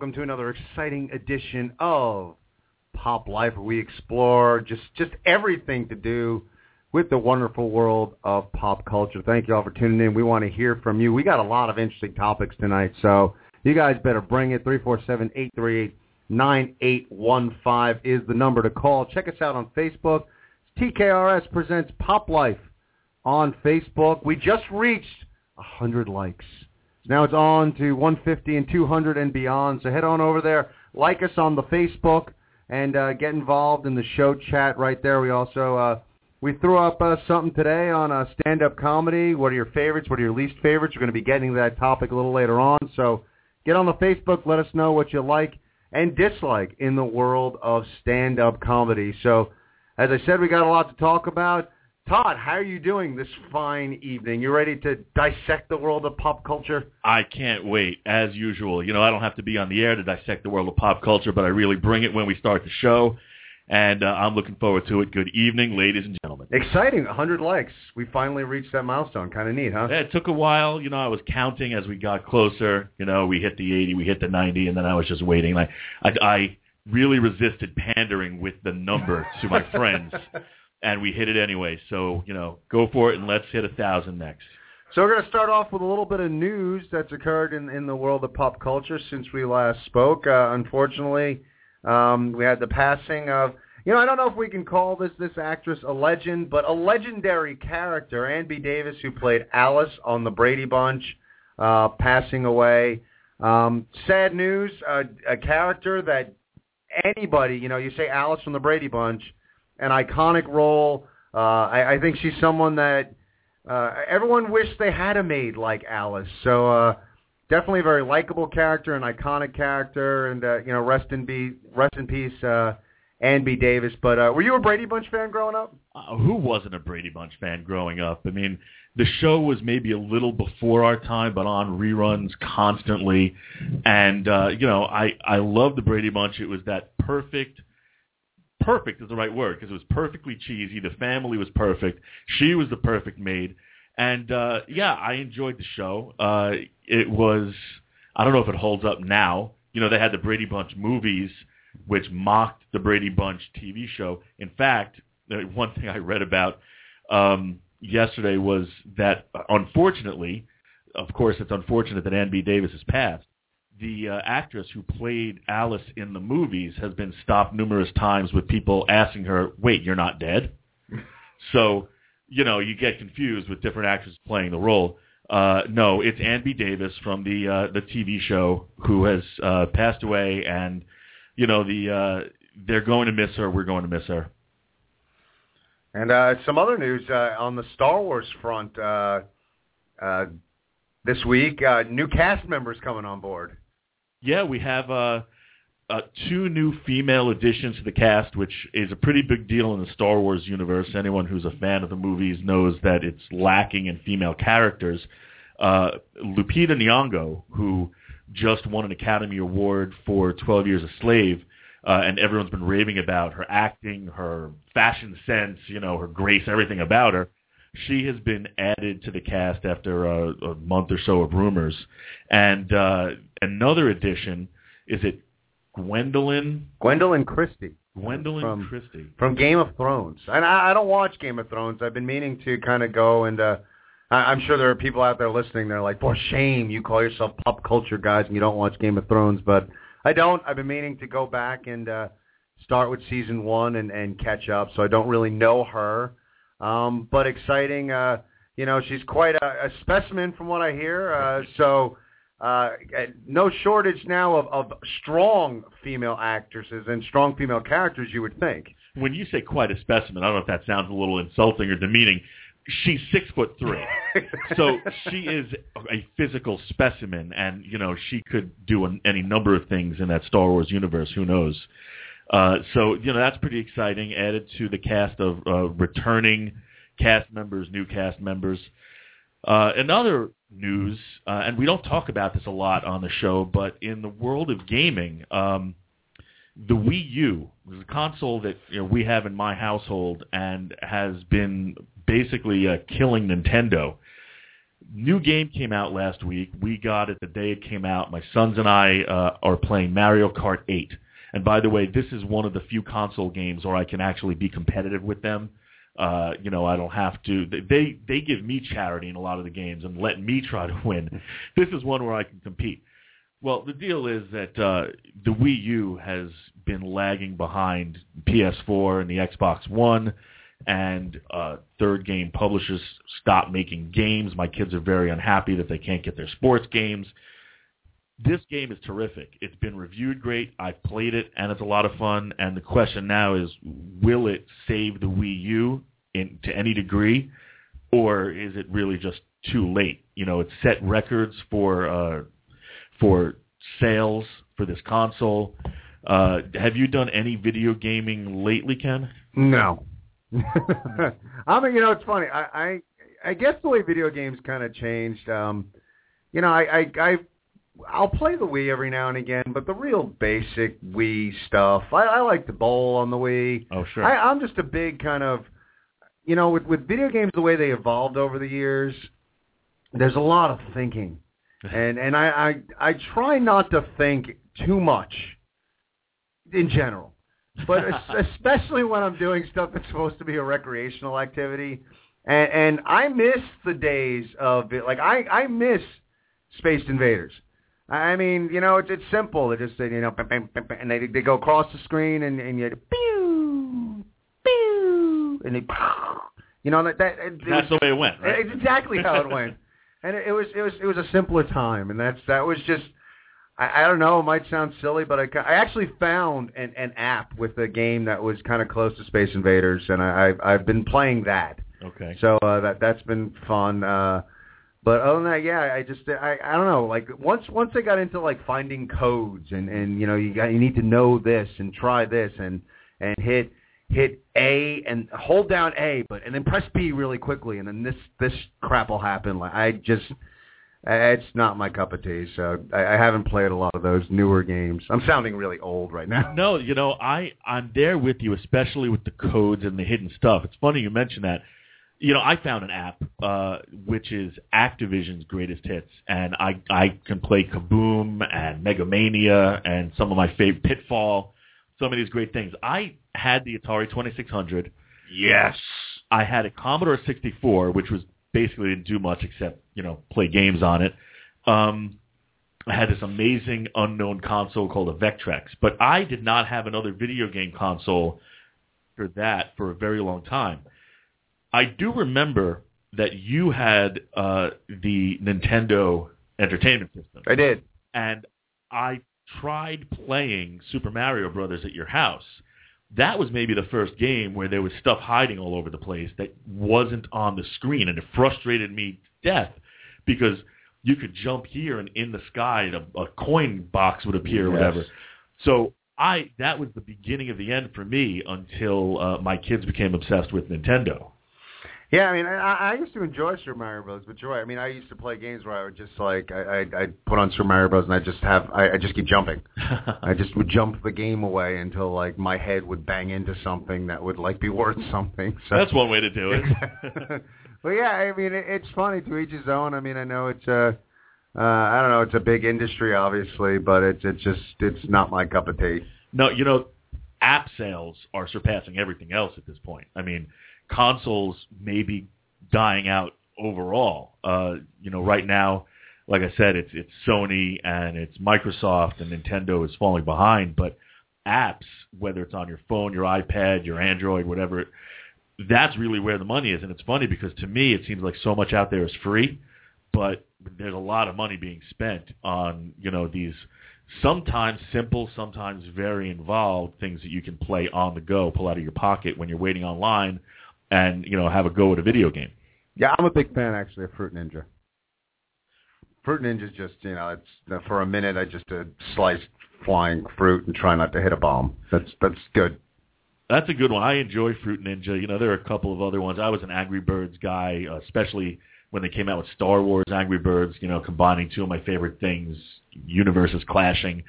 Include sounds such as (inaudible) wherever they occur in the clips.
Welcome to another exciting edition of Pop Life, where we explore just just everything to do with the wonderful world of pop culture. Thank you all for tuning in. We want to hear from you. We got a lot of interesting topics tonight, so you guys better bring it. 347-838-9815 is the number to call. Check us out on Facebook. TKRS presents Pop Life on Facebook. We just reached a 100 likes. Now it's on to 150 and 200 and beyond. So head on over there, like us on the Facebook, and uh, get involved in the show chat right there. We also uh, we threw up uh, something today on uh, stand-up comedy. What are your favorites? What are your least favorites? We're going to be getting to that topic a little later on. So get on the Facebook. Let us know what you like and dislike in the world of stand-up comedy. So as I said, we got a lot to talk about. Todd, how are you doing this fine evening? You ready to dissect the world of pop culture? I can't wait, as usual. You know, I don't have to be on the air to dissect the world of pop culture, but I really bring it when we start the show, and uh, I'm looking forward to it. Good evening, ladies and gentlemen. Exciting, 100 likes. We finally reached that milestone. Kind of neat, huh? Yeah, it took a while. You know, I was counting as we got closer. You know, we hit the 80, we hit the 90, and then I was just waiting. I, I, I really resisted pandering with the number to my (laughs) friends. And we hit it anyway. So, you know, go for it and let's hit a thousand next. So we're going to start off with a little bit of news that's occurred in, in the world of pop culture since we last spoke. Uh, unfortunately, um, we had the passing of, you know, I don't know if we can call this this actress a legend, but a legendary character, Ann B. Davis, who played Alice on the Brady Bunch, uh, passing away. Um, sad news, uh, a character that anybody, you know, you say Alice from the Brady Bunch, an iconic role. Uh, I, I think she's someone that uh, everyone wished they had a maid like Alice. So uh, definitely a very likable character, an iconic character, and uh, you know, rest in be rest in peace, uh, Ann B. Davis. But uh, were you a Brady Bunch fan growing up? Uh, who wasn't a Brady Bunch fan growing up? I mean, the show was maybe a little before our time, but on reruns constantly. And uh, you know, I I loved the Brady Bunch. It was that perfect perfect is the right word because it was perfectly cheesy. The family was perfect. She was the perfect maid. And uh yeah, I enjoyed the show. Uh it was I don't know if it holds up now. You know, they had the Brady Bunch movies which mocked the Brady Bunch TV show. In fact, one thing I read about um yesterday was that unfortunately, of course it's unfortunate that Ann B. Davis has passed the uh, actress who played Alice in the movies has been stopped numerous times with people asking her, "Wait, you're not dead?" (laughs) so, you know, you get confused with different actors playing the role. Uh, no, it's Ann B. Davis from the uh, the TV show who has uh, passed away, and you know the uh, they're going to miss her. We're going to miss her. And uh, some other news uh, on the Star Wars front uh, uh, this week. Uh, new cast members coming on board. Yeah, we have uh, uh, two new female additions to the cast, which is a pretty big deal in the Star Wars universe. Anyone who's a fan of the movies knows that it's lacking in female characters. Uh, Lupita Nyong'o, who just won an Academy Award for 12 Years a Slave, uh, and everyone's been raving about her acting, her fashion sense, you know, her grace, everything about her. She has been added to the cast after a, a month or so of rumors. And uh, another addition is it Gwendoline Gwendoline Christie. Gwendoline From- Christie. from Game of Thrones. And I, I don't watch Game of Thrones. I've been meaning to kind of go and uh, I, I'm sure there are people out there listening. They're like, "For shame, you call yourself pop culture guys and you don't watch Game of Thrones." But I don't. I've been meaning to go back and uh, start with season one and, and catch up. So I don't really know her, um, but exciting. Uh, you know, she's quite a, a specimen from what I hear. Uh, so. Uh, no shortage now of, of strong female actresses and strong female characters. You would think. When you say quite a specimen, I don't know if that sounds a little insulting or demeaning. She's six foot three. (laughs) so she is a physical specimen, and you know she could do an, any number of things in that Star Wars universe. Who knows? Uh, so you know that's pretty exciting. Added to the cast of uh, returning cast members, new cast members. Uh, another news, uh, and we don't talk about this a lot on the show, but in the world of gaming, um, the Wii U is a console that you know, we have in my household and has been basically uh, killing Nintendo. New game came out last week. We got it the day it came out. My sons and I uh, are playing Mario Kart 8. And by the way, this is one of the few console games where I can actually be competitive with them. Uh, you know, I don't have to. They they give me charity in a lot of the games and let me try to win. (laughs) This is one where I can compete. Well, the deal is that uh, the Wii U has been lagging behind PS4 and the Xbox One, and uh, third game publishers stopped making games. My kids are very unhappy that they can't get their sports games. This game is terrific. It's been reviewed great. I've played it, and it's a lot of fun. And the question now is, will it save the Wii U in, to any degree, or is it really just too late? You know, it's set records for uh, for sales for this console. Uh, have you done any video gaming lately, Ken? No. (laughs) I mean, you know, it's funny. I I, I guess the way video games kind of changed. Um, you know, I, I I I'll play the Wii every now and again, but the real basic Wii stuff. I, I like the bowl on the Wii. Oh, sure. I, I'm just a big kind of, you know, with with video games the way they evolved over the years. There's a lot of thinking, and and I I I try not to think too much. In general, but (laughs) especially when I'm doing stuff that's supposed to be a recreational activity, and and I miss the days of it. Like I I miss Space Invaders. I mean, you know, it's it's simple. They just you know, bam, bam, and they they go across the screen and and you pew pew and they (laughs) you know that that it, it That's the way it went, right? it's exactly how it went. (laughs) And it, it was it was it was a simpler time, and that's that was just I, I don't know. It might sound silly, but I I actually found an an app with a game that was kind of close to Space Invaders, and I I've, I've been playing that. Okay. So uh, that that's been fun. Uh, but other than that, yeah, I just I I don't know. Like once once I got into like finding codes and and you know you got you need to know this and try this and and hit hit A and hold down A, but and then press B really quickly, and then this this crap will happen. Like I just. It's not my cup of tea, so I, I haven't played a lot of those newer games. I'm sounding really old right now. No, you know, I I'm there with you, especially with the codes and the hidden stuff. It's funny you mention that. You know, I found an app uh, which is Activision's greatest hits, and I I can play Kaboom and Megamania and some of my favorite Pitfall, some of these great things. I had the Atari 2600. Yes. I had a Commodore 64, which was basically didn't do much except you know play games on it. Um, I had this amazing unknown console called a Vectrex, but I did not have another video game console for that for a very long time. I do remember that you had uh, the Nintendo Entertainment System, I did. and I tried playing Super Mario Brothers at your house, that was maybe the first game where there was stuff hiding all over the place that wasn't on the screen, and it frustrated me to death because you could jump here and in the sky a, a coin box would appear or Yes. whatever. So I that was the beginning of the end for me until uh, my kids became obsessed with Nintendo. Yeah, I mean, I, I used to enjoy Super Mario Bros. But you're. I mean, I used to play games where I would just like I I I'd put on Super Mario Bros. and I just have I, I just keep jumping. (laughs) I just would jump the game away until like my head would bang into something that would like be worth something. So That's one way to do it. (laughs) but yeah, I mean, it, it's funny to each his own. I mean, I know it's a, uh, I don't know, it's a big industry, obviously, but it's it's just it's not my cup of tea. No, you know, app sales are surpassing everything else at this point. I mean, consoles may be dying out overall. Uh, you know, right now, like I said, it's it's Sony and it's Microsoft and Nintendo is falling behind, but apps, whether it's on your phone, your iPad, your Android, whatever, that's really where the money is. And it's funny because to me, it seems like so much out there is free, but there's a lot of money being spent on you know these sometimes simple, sometimes very involved things that you can play on the go, pull out of your pocket when you're waiting online, and you know have a go at a video game. Yeah, I'm a big fan actually of Fruit Ninja. Fruit Ninja's just you know it's for a minute I just uh, slice flying fruit and try not to hit a bomb. That's that's good. That's a good one. I enjoy Fruit Ninja. You know, there are a couple of other ones. I was an Angry Birds guy, uh, especially when they came out with Star Wars Angry Birds. You know, combining two of my favorite things, universes clashing.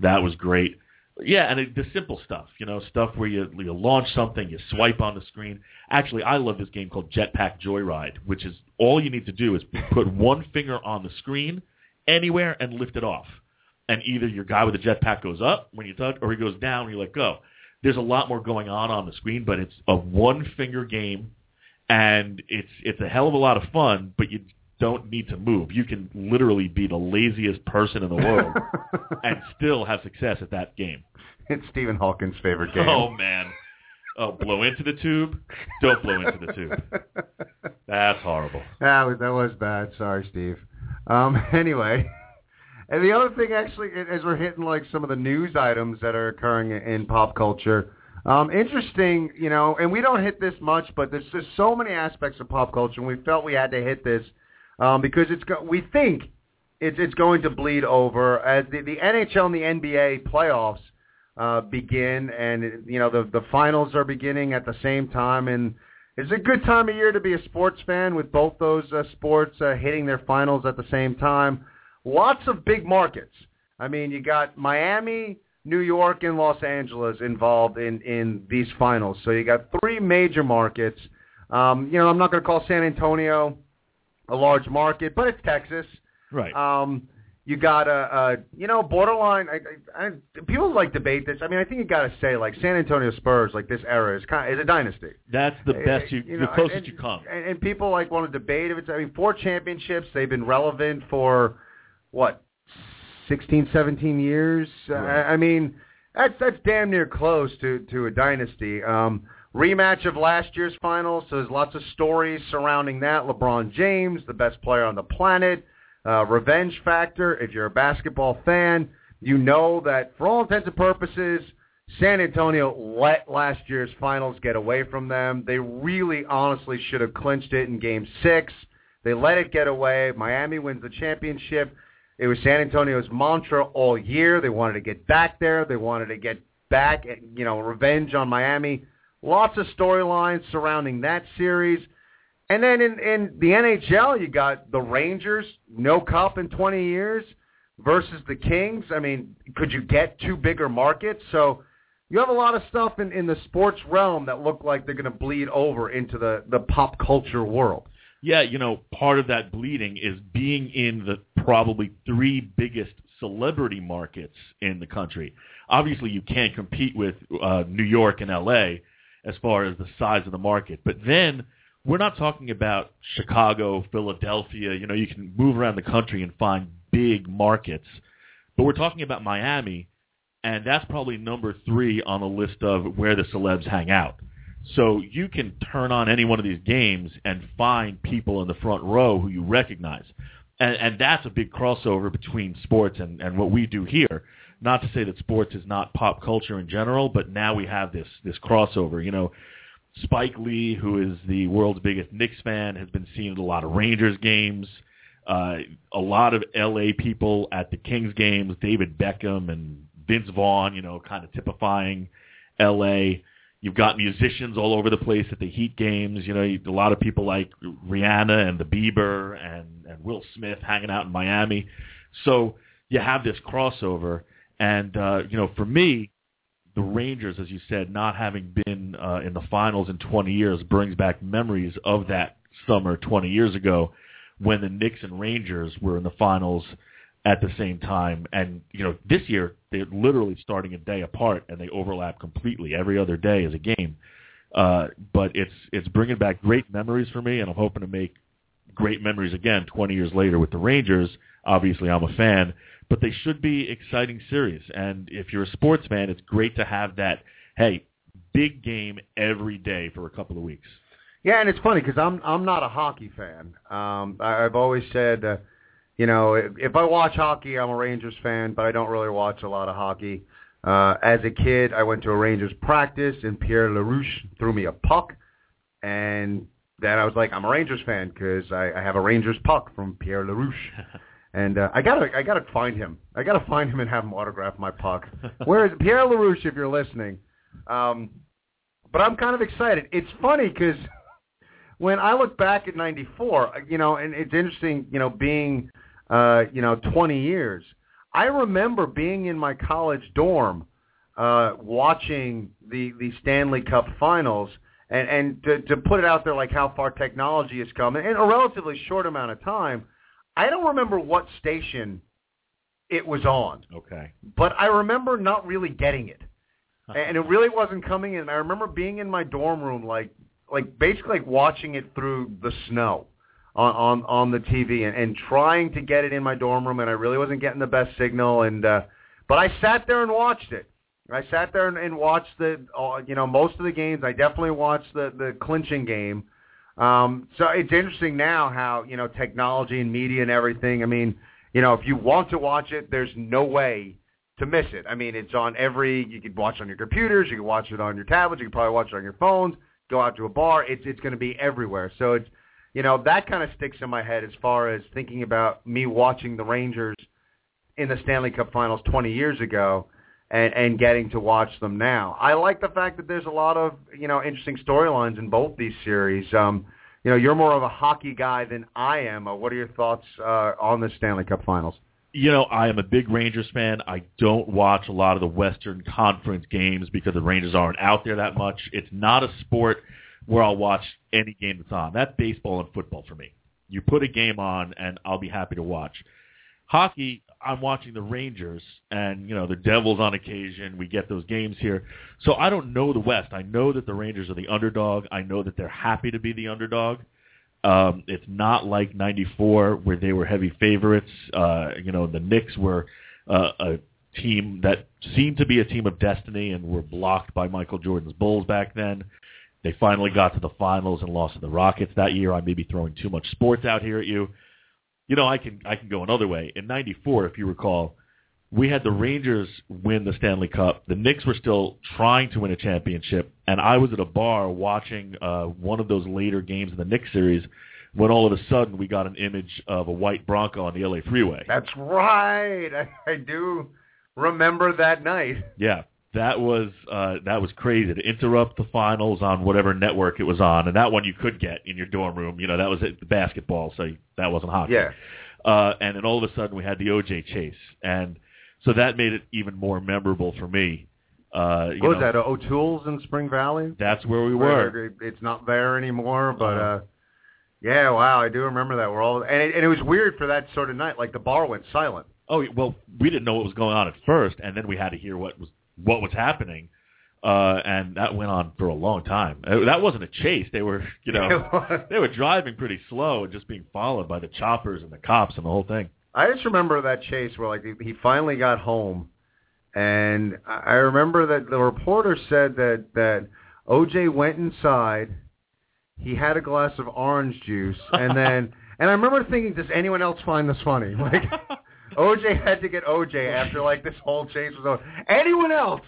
That was great. Yeah, and it, the simple stuff. You know, stuff where you you launch something, you swipe on the screen. Actually, I love this game called Jetpack Joyride, which is all you need to do is put one finger on the screen anywhere and lift it off. And either your guy with the jetpack goes up when you touch, or he goes down when you let go there's a lot more going on on the screen, but it's a one finger game, and it's it's a hell of a lot of fun. But you don't need to move. You can literally be the laziest person in the world (laughs) and still have success at that game. It's Stephen Hawking's favorite game. Oh man. Oh, blow into the tube. Don't blow into the tube. (laughs) That's horrible. That was that was bad. Sorry, Steve. Um, (laughs) anyway, and the other thing, actually, as we're hitting like some of the news items that are occurring in pop culture, um, interesting, you know, and we don't hit this much, but there's just so many aspects of pop culture, and we felt we had to hit this um, because it's go- we think it's it's going to bleed over as the, the NHL and the NBA playoffs uh, begin, and you know the the finals are beginning at the same time, and it's a good time of year to be a sports fan with both those uh, sports uh, hitting their finals at the same time. Lots of big markets. I mean, you got Miami, New York, and Los Angeles involved in in these finals. So you got three major markets. Um, you know, I'm not going to call San Antonio a large market, but it's Texas. Right. Um, you got a, a you know borderline. I, I, I, people like debate this. I mean, I think you got to say like San Antonio Spurs, like this era is kind of, is a dynasty. That's the best you, You the closest and, you come. And, and people like want to debate if it's. I mean, four championships. They've been relevant for what 16, 17 years. Uh, I mean, that's that's damn near close to to a dynasty. Um, rematch of last year's finals. So there's lots of stories surrounding that. LeBron James, the best player on the planet. Uh, revenge factor. If you're a basketball fan, you know that for all intents and purposes, San Antonio let last year's finals get away from them. They really honestly should have clinched it in game six. They let it get away. Miami wins the championship. It was San Antonio's mantra all year. They wanted to get back there. They wanted to get back, you know, revenge on Miami. Lots of storylines surrounding that series. And then in, in the NHL, you got the Rangers, no cup in 20 years, versus the Kings. I mean, could you get two bigger markets? So you have a lot of stuff in, in the sports realm that look like they're going to bleed over into the, the pop culture world. Yeah, you know, part of that bleeding is being in the probably three biggest celebrity markets in the country. Obviously, you can't compete with uh, New York and L.A. as far as the size of the market. But then we're not talking about Chicago, Philadelphia. You know, you can move around the country and find big markets. But we're talking about Miami, and that's probably number three on the list of where the celebs hang out. So you can turn on any one of these games and find people in the front row who you recognize. And, and that's a big crossover between sports and, and what we do here. Not to say that sports is not pop culture in general, but now we have this this crossover. You know, Spike Lee, who is the world's biggest Knicks fan, has been seen at a lot of Rangers games. Uh, a lot of LA people at the Kings games, David Beckham and Vince Vaughn, you know, kind of typifying LA. You've got musicians all over the place at the Heat games. You know, a lot of people like Rihanna and the Bieber and, and Will Smith hanging out in Miami. So you have this crossover. And, uh, you know, for me, the Rangers, as you said, not having been uh, in the finals in 20 years brings back memories of that summer 20 years ago when the Knicks and Rangers were in the finals at the same time. And you know, this year they're literally starting a day apart, and they overlap completely. Every other day is a game. Uh, but it's it's bringing back great memories for me, and I'm hoping to make great memories again 20 years later with the Rangers. Obviously, I'm a fan, but they should be exciting series. And if you're a sports fan, it's great to have that. Hey, big game every day for a couple of weeks. Yeah, and it's funny because I'm I'm not a hockey fan. Um, I, I've always said, uh, you know, if, if I watch hockey, I'm a Rangers fan, but I don't really watch a lot of hockey. Uh, as a kid, I went to a Rangers practice, and Pierre Larouche threw me a puck, and then I was like, I'm a Rangers fan because I, I have a Rangers puck from Pierre Larouche. (laughs) And uh, I gotta, I gotta find him. I gotta find him and have him autograph my puck. Where is Pierre Larouche? If you're listening, um, but I'm kind of excited. It's funny because when I look back at '94, you know, and it's interesting, you know, being, uh, you know, 20 years. I remember being in my college dorm, uh, watching the the Stanley Cup Finals, and and to, to put it out there like how far technology has come in a relatively short amount of time. I don't remember what station it was on, Okay. but I remember not really getting it, and it really wasn't coming in. I remember being in my dorm room, like like basically like watching it through the snow on on on the TV, and, and trying to get it in my dorm room, and I really wasn't getting the best signal, and uh, but I sat there and watched it. I sat there and, and watched the uh, you know most of the games. I definitely watched the the clinching game. Um, so it's interesting now how you know technology and media and everything. I mean, you know, if you want to watch it, there's no way to miss it. I mean, it's on every. You could watch it on your computers. You can watch it on your tablets. You can probably watch it on your phones. Go out to a bar. It's it's going to be everywhere. So it's you know that kind of sticks in my head as far as thinking about me watching the Rangers in the Stanley Cup Finals 20 years ago. And, and getting to watch them now, I like the fact that there's a lot of you know interesting storylines in both these series. Um, you know, you're more of a hockey guy than I am. Uh, what are your thoughts uh, on the Stanley Cup Finals? You know, I am a big Rangers fan. I don't watch a lot of the Western Conference games because the Rangers aren't out there that much. It's not a sport where I'll watch any game that's on. That's baseball and football for me. You put a game on, and I'll be happy to watch. Hockey, I'm watching the Rangers and, you know, the Devils on occasion. We get those games here. So I don't know the West. I know that the Rangers are the underdog. I know that they're happy to be the underdog. Um, it's not like 94 where they were heavy favorites. Uh, you know, the Knicks were uh, a team that seemed to be a team of destiny and were blocked by Michael Jordan's Bulls back then. They finally got to the finals and lost to the Rockets that year. I may be throwing too much sports out here at you you know, I can I can go another way. In '94, if you recall, we had the Rangers win the Stanley Cup. The Knicks were still trying to win a championship, and I was at a bar watching uh, one of those later games in the Knicks series when all of a sudden we got an image of a white Bronco on the LA freeway. That's right. (laughs) I, I do remember that night. Yeah, that was uh, that was crazy to interrupt the finals on whatever network it was on, and that one you could get in your dorm room. You know, that was it, basketball, so that wasn't hockey. Yeah. Uh, and then all of a sudden we had the OJ chase, and so that made it even more memorable for me. Uh, you What was know, that? O'Toole's in Spring Valley? That's where we were. It's not there anymore, but Uh-huh. uh yeah, wow, I do remember that. We're all and it, and it was weird for that sort of night. Like the bar went silent. Oh well, we didn't know what was going on at first, and then we had to hear what was what was happening, uh, and that went on for a long time. Uh, That wasn't a chase; they were, you know, (laughs) they were driving pretty slow and just being followed by the choppers and the cops and the whole thing. I just remember that chase where like he finally got home, and I I remember that the reporter said that that OJ went inside, he had a glass of orange juice, and then (laughs) and I remember thinking, does anyone else find this funny? (laughs) Like OJ had to get OJ after like this whole chase was over. Anyone else?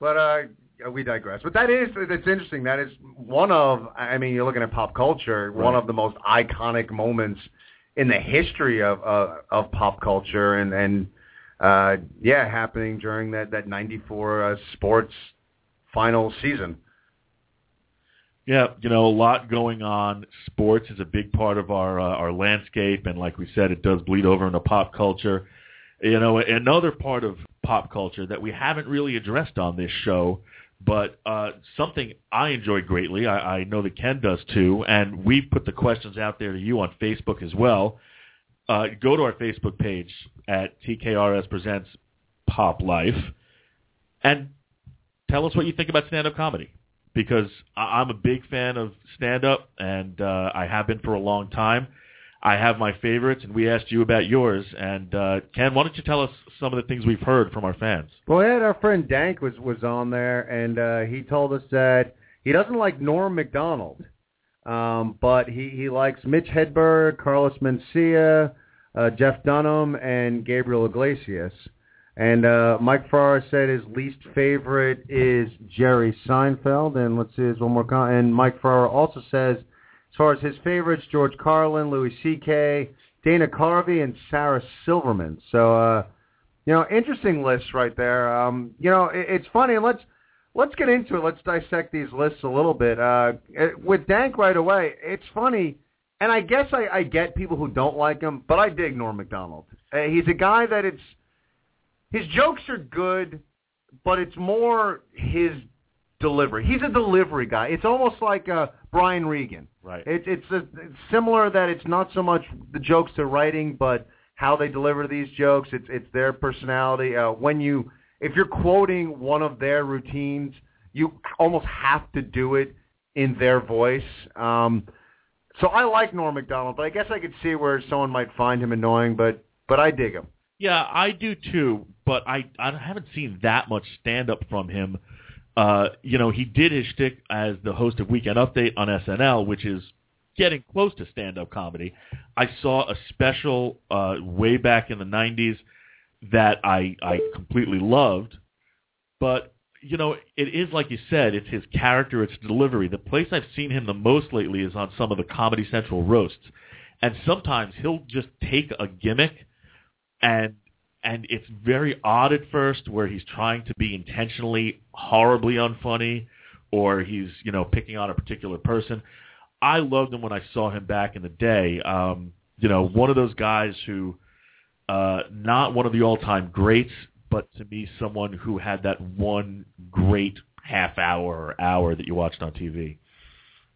But uh, we digress. But that is that's interesting. That is one of. I mean, you're looking at pop culture. One of the most iconic moments in the history of uh, of pop culture, and and uh, yeah, happening during that that '94 uh, sports final season. Yeah, you know, a lot going on. Sports is a big part of our uh, our landscape, and like we said, it does bleed over into pop culture. You know, another part of pop culture that we haven't really addressed on this show, but uh, something I enjoy greatly. I, I know that Ken does too, and we put the questions out there to you on Facebook as well. Uh, go to our Facebook page at TKRS Presents Pop Life, and tell us what you think about stand-up comedy because I'm a big fan of stand-up, and uh, I have been for a long time. I have my favorites, and we asked you about yours. And uh, Ken, why don't you tell us some of the things we've heard from our fans? Well, we had our friend Dank was was on there, and uh, he told us that he doesn't like Norm Macdonald, um, but he he likes Mitch Hedberg, Carlos Mencia, uh, Jeff Dunham, and Gabriel Iglesias. And uh, Mike Farrar said his least favorite is Jerry Seinfeld, and let's see, there's one more. Con- and Mike Farrar also says, as far as his favorites, George Carlin, Louis C.K., Dana Carvey, and Sarah Silverman. So. uh you know, interesting lists right there. Um, you know, it, it's funny. Let's let's get into it. Let's dissect these lists a little bit. Uh, it- with Dank right away, it's funny, and I guess I, I get people who don't like him, but I dig Norm Macdonald. Uh, he's a guy that it's his jokes are good, but it's more his delivery. He's a delivery guy. It's almost like uh, Brian Regan. Right. It, it's, a, it's similar that it's not so much the jokes they're writing, but how they deliver these jokes. It's it's their personality. Uh, when you if you're quoting one of their routines, you almost have to do it in their voice. Um, so I like Norm Macdonald, but I guess I could see where someone might find him annoying. But but I dig him. Yeah, I do too, but I I haven't seen that much stand up from him. Uh, you know, he did his shtick as the host of Weekend Update on SNL, which is getting close to stand up comedy. I saw a special uh way back in the 90s that I I completely loved, but you know, it is like you said, it's his character, it's delivery. The place I've seen him the most lately is on some of the Comedy Central roasts. And sometimes he'll just take a gimmick and and it's very odd at first where he's trying to be intentionally horribly unfunny or he's you know picking on a particular person. I loved him when i saw him back in the day. Um you know one of those guys who uh not one of the all time greats but to me someone who had that one great half hour or hour that you watched on tv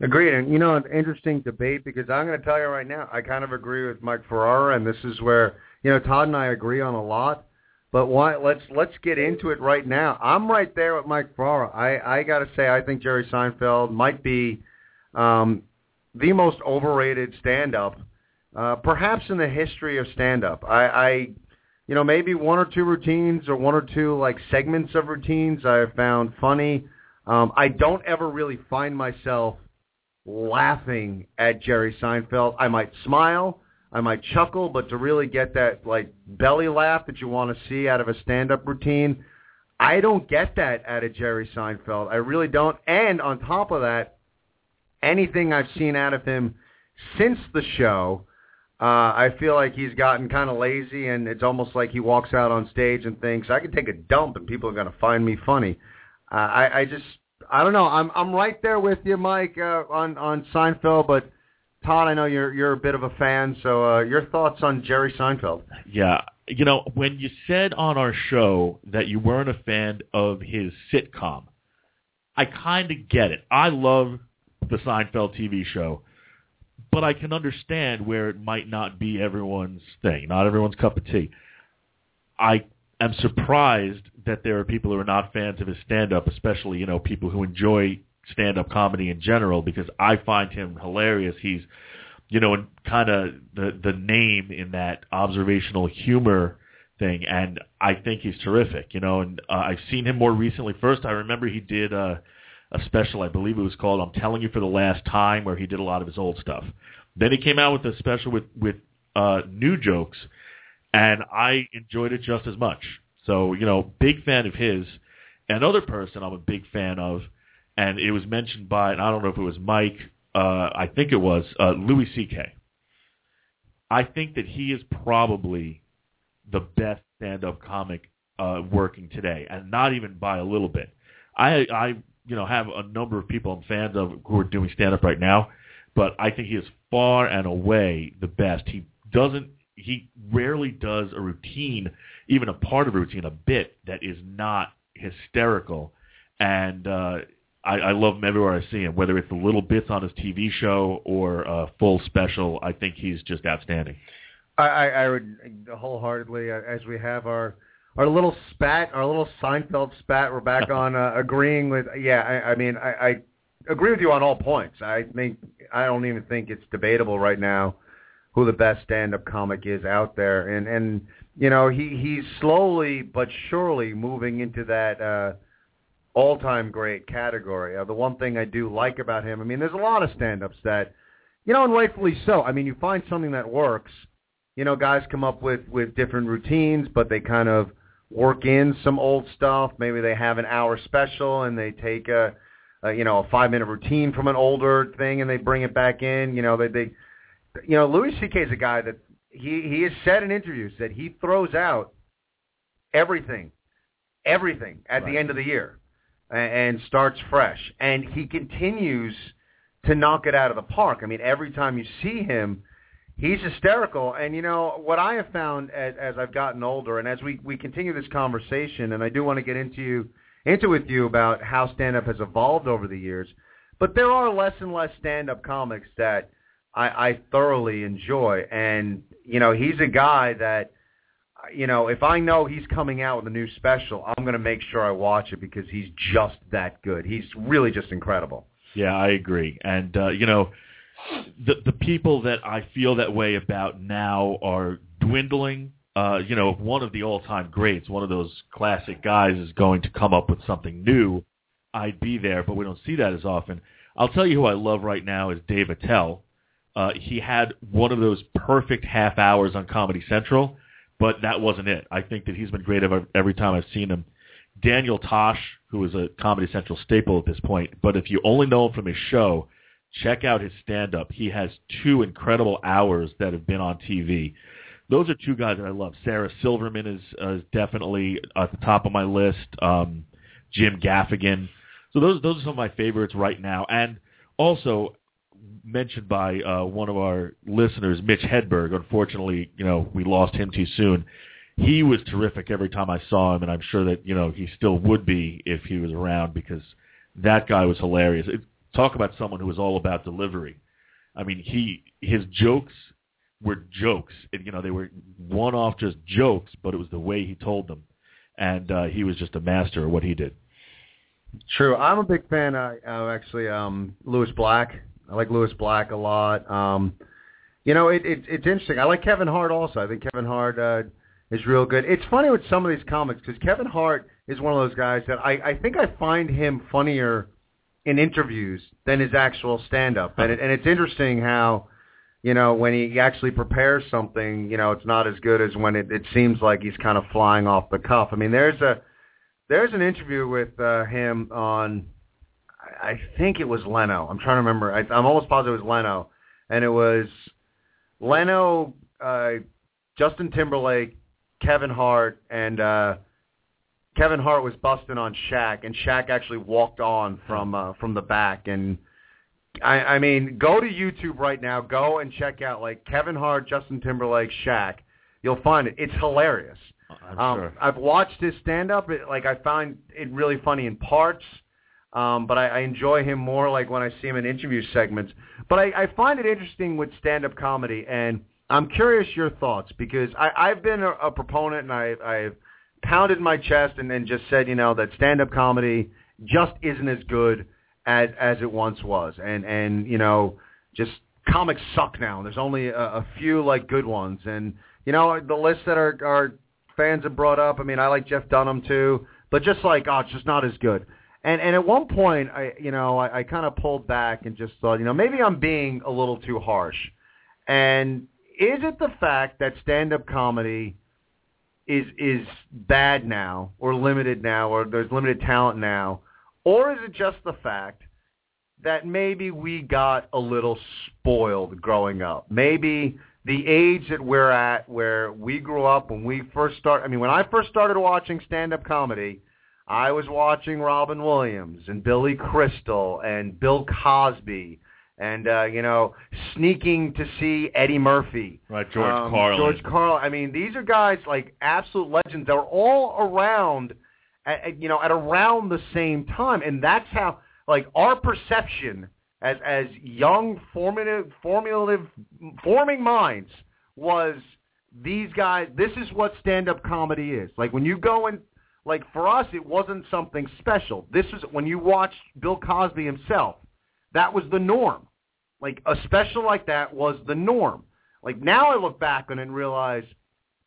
Agreed. And you know, an interesting debate because I'm going to tell you right now, I kind of agree with Mike Ferrara, and this is where you know Todd and I agree on a lot. But why? Let's let's get into it right now. I'm right there with Mike Ferrara. I I got to say, I think Jerry Seinfeld might be um, the most overrated stand-up, uh, perhaps in the history of stand-up. I, I, you know, maybe one or two routines or one or two like segments of routines I have found funny. Um, I don't ever really find myself laughing at Jerry Seinfeld. I might smile, I might chuckle, but to really get that like belly laugh that you want to see out of a stand-up routine, I don't get that out of Jerry Seinfeld. I really don't. And on top of that, anything I've seen out of him since the show, uh, I feel like he's gotten kind of lazy, and it's almost like he walks out on stage and thinks, "I can take a dump, and people are going to find me funny." Uh, I, I just, I don't know. I'm, I'm right there with you, Mike, uh, on on Seinfeld. But Todd, I know you're you're a bit of a fan, so uh, your thoughts on Jerry Seinfeld? Yeah. You know, when you said on our show that you weren't a fan of his sitcom, I kind of get it. I love the Seinfeld TV show, but I can understand where it might not be everyone's thing, not everyone's cup of tea. I am surprised that there are people who are not fans of his stand-up, especially, you know, people who enjoy stand-up comedy in general, because I find him hilarious. He's you know, kind of the the name in that observational humor thing, and I think he's terrific. You know, and uh, I've seen him more recently. First, I remember he did a, a special, I believe it was called "I'm Telling You for the Last Time," where he did a lot of his old stuff. Then he came out with a special with with uh, new jokes, and I enjoyed it just as much. So you know, big fan of his. Another person I'm a big fan of, and it was mentioned by and I don't know if it was Mike. Uh, I think it was uh, Louis C.K. I think that he is probably the best stand-up comic uh, working today, and not even by a little bit. I, I, you know, have a number of people I'm fans of who are doing stand-up right now, but I think he is far and away the best. He doesn't, he rarely does a routine, even a part of a routine, a bit that is not hysterical, and uh, I, I love him everywhere I see him. Whether it's the little bits on his TV show or a full special, I think he's just outstanding. I, I, I would wholeheartedly, uh, as we have our our little spat, our little Seinfeld spat, we're back (laughs) on uh, agreeing with. Yeah, I, I mean, I, I agree with you on all points. I think I don't even think it's debatable right now who the best stand-up comic is out there, and and you know he he's slowly but surely moving into that. uh all-time great category. Uh, the one thing I do like about him, I mean, there's a lot of stand-ups that, you know, and rightfully so. I mean, you find something that works. You know, guys come up with with different routines, but they kind of work in some old stuff. Maybe they have an hour special and they take a, a you know, a five-minute routine from an older thing and they bring it back in. You know, they they, you know, Louis C.K. is a guy that he he has said in interviews that he throws out everything, everything at Right. the end of the year and starts fresh. And he continues to knock it out of the park. I mean, every time you see him, he's hysterical. And you know what I have found as, as I've gotten older, and as we we continue this conversation, and I do want to get into you into with you about how stand up has evolved over the years. But there are less and less stand up comics that I, I thoroughly enjoy, and you know he's a guy that you know, if I know he's coming out with a new special, I'm going to make sure I watch it because he's just that good. He's really just incredible. Yeah, I agree. And uh, you know, the the people that I feel that way about now are dwindling. Uh, you know, if one of the all-time greats, one of those classic guys, is going to come up with something new, I'd be there. But we don't see that as often. I'll tell you who I love right now is Dave Attell. Uh, he had one of those perfect half hours on Comedy Central, but that wasn't it. I think that he's been great every, time I've seen him. Daniel Tosh, who is a Comedy Central staple at this point, but if you only know him from his show, check out his stand-up. He has two incredible hours that have been on TV. Those are two guys that I love. Sarah Silverman is, uh, is definitely at the top of my list. Um, Jim Gaffigan. So those those are some of my favorites right now. And also mentioned by uh, one of our listeners, Mitch Hedberg. Unfortunately, you know, we lost him too soon. He was terrific every time I saw him, and I'm sure that you know he still would be if he was around because that guy was hilarious. It, talk about someone who was all about delivery. I mean, he his jokes were jokes. And, you know, they were one-off just jokes, but it was the way he told them, and uh, he was just a master at what he did. True. I'm a big fan of, of actually um, Lewis Black. I like Lewis Black a lot. Um, you know, it, it, it's interesting. I like Kevin Hart also. I think Kevin Hart uh, is real good. It's funny with some of these comics because Kevin Hart is one of those guys that I, I think I find him funnier in interviews than his actual stand-up. And, it, and it's interesting how, you know, when he actually prepares something, you know, it's not as good as when it, it seems like he's kind of flying off the cuff. I mean, there's a there's an interview with uh, him on, I think it was Leno. I'm trying to remember. I, I'm almost positive it was Leno, and it was Leno, uh, Justin Timberlake, Kevin Hart, and uh, Kevin Hart was busting on Shaq, and Shaq actually walked on from uh, from the back. And I, I mean, go to YouTube right now. Go and check out like Kevin Hart, Justin Timberlake, Shaq. You'll find it. It's hilarious. I'm Um, sure. I've watched his stand up. Like I find it really funny in parts, um, but I, I enjoy him more like when I see him in interview segments. But I, I find it interesting with stand up comedy, and I'm curious your thoughts because I, I've been a, a proponent and I, I've pounded my chest and then just said, you know, that stand up comedy just isn't as good as as it once was, and and you know, just comics suck now. There's only a, a few like good ones, and you know the list that our our fans have brought up. I mean, I like Jeff Dunham too, but just like oh, it's just not as good. And and at one point, I you know I, I kind of pulled back and just thought, you know, maybe I'm being a little too harsh. And is it the fact that stand-up comedy is is bad now or limited now or there's limited talent now, or is it just the fact that maybe we got a little spoiled growing up? Maybe the age that we're at where we grew up when we first start I mean when I first started watching stand-up comedy, I was watching Robin Williams and Billy Crystal and Bill Cosby and uh, you know sneaking to see Eddie Murphy. Right, George um, Carlin. George Carlin. I mean, these are guys like absolute legends that are all around, at, at, you know, at around the same time, and that's how like our perception as as young formative formulative forming minds was these guys. This is what stand up comedy is. Like when you go and like for us, it wasn't something special. This is when you watched Bill Cosby himself. That was the norm. Like a special like that was the norm. Like now I look back on it and realize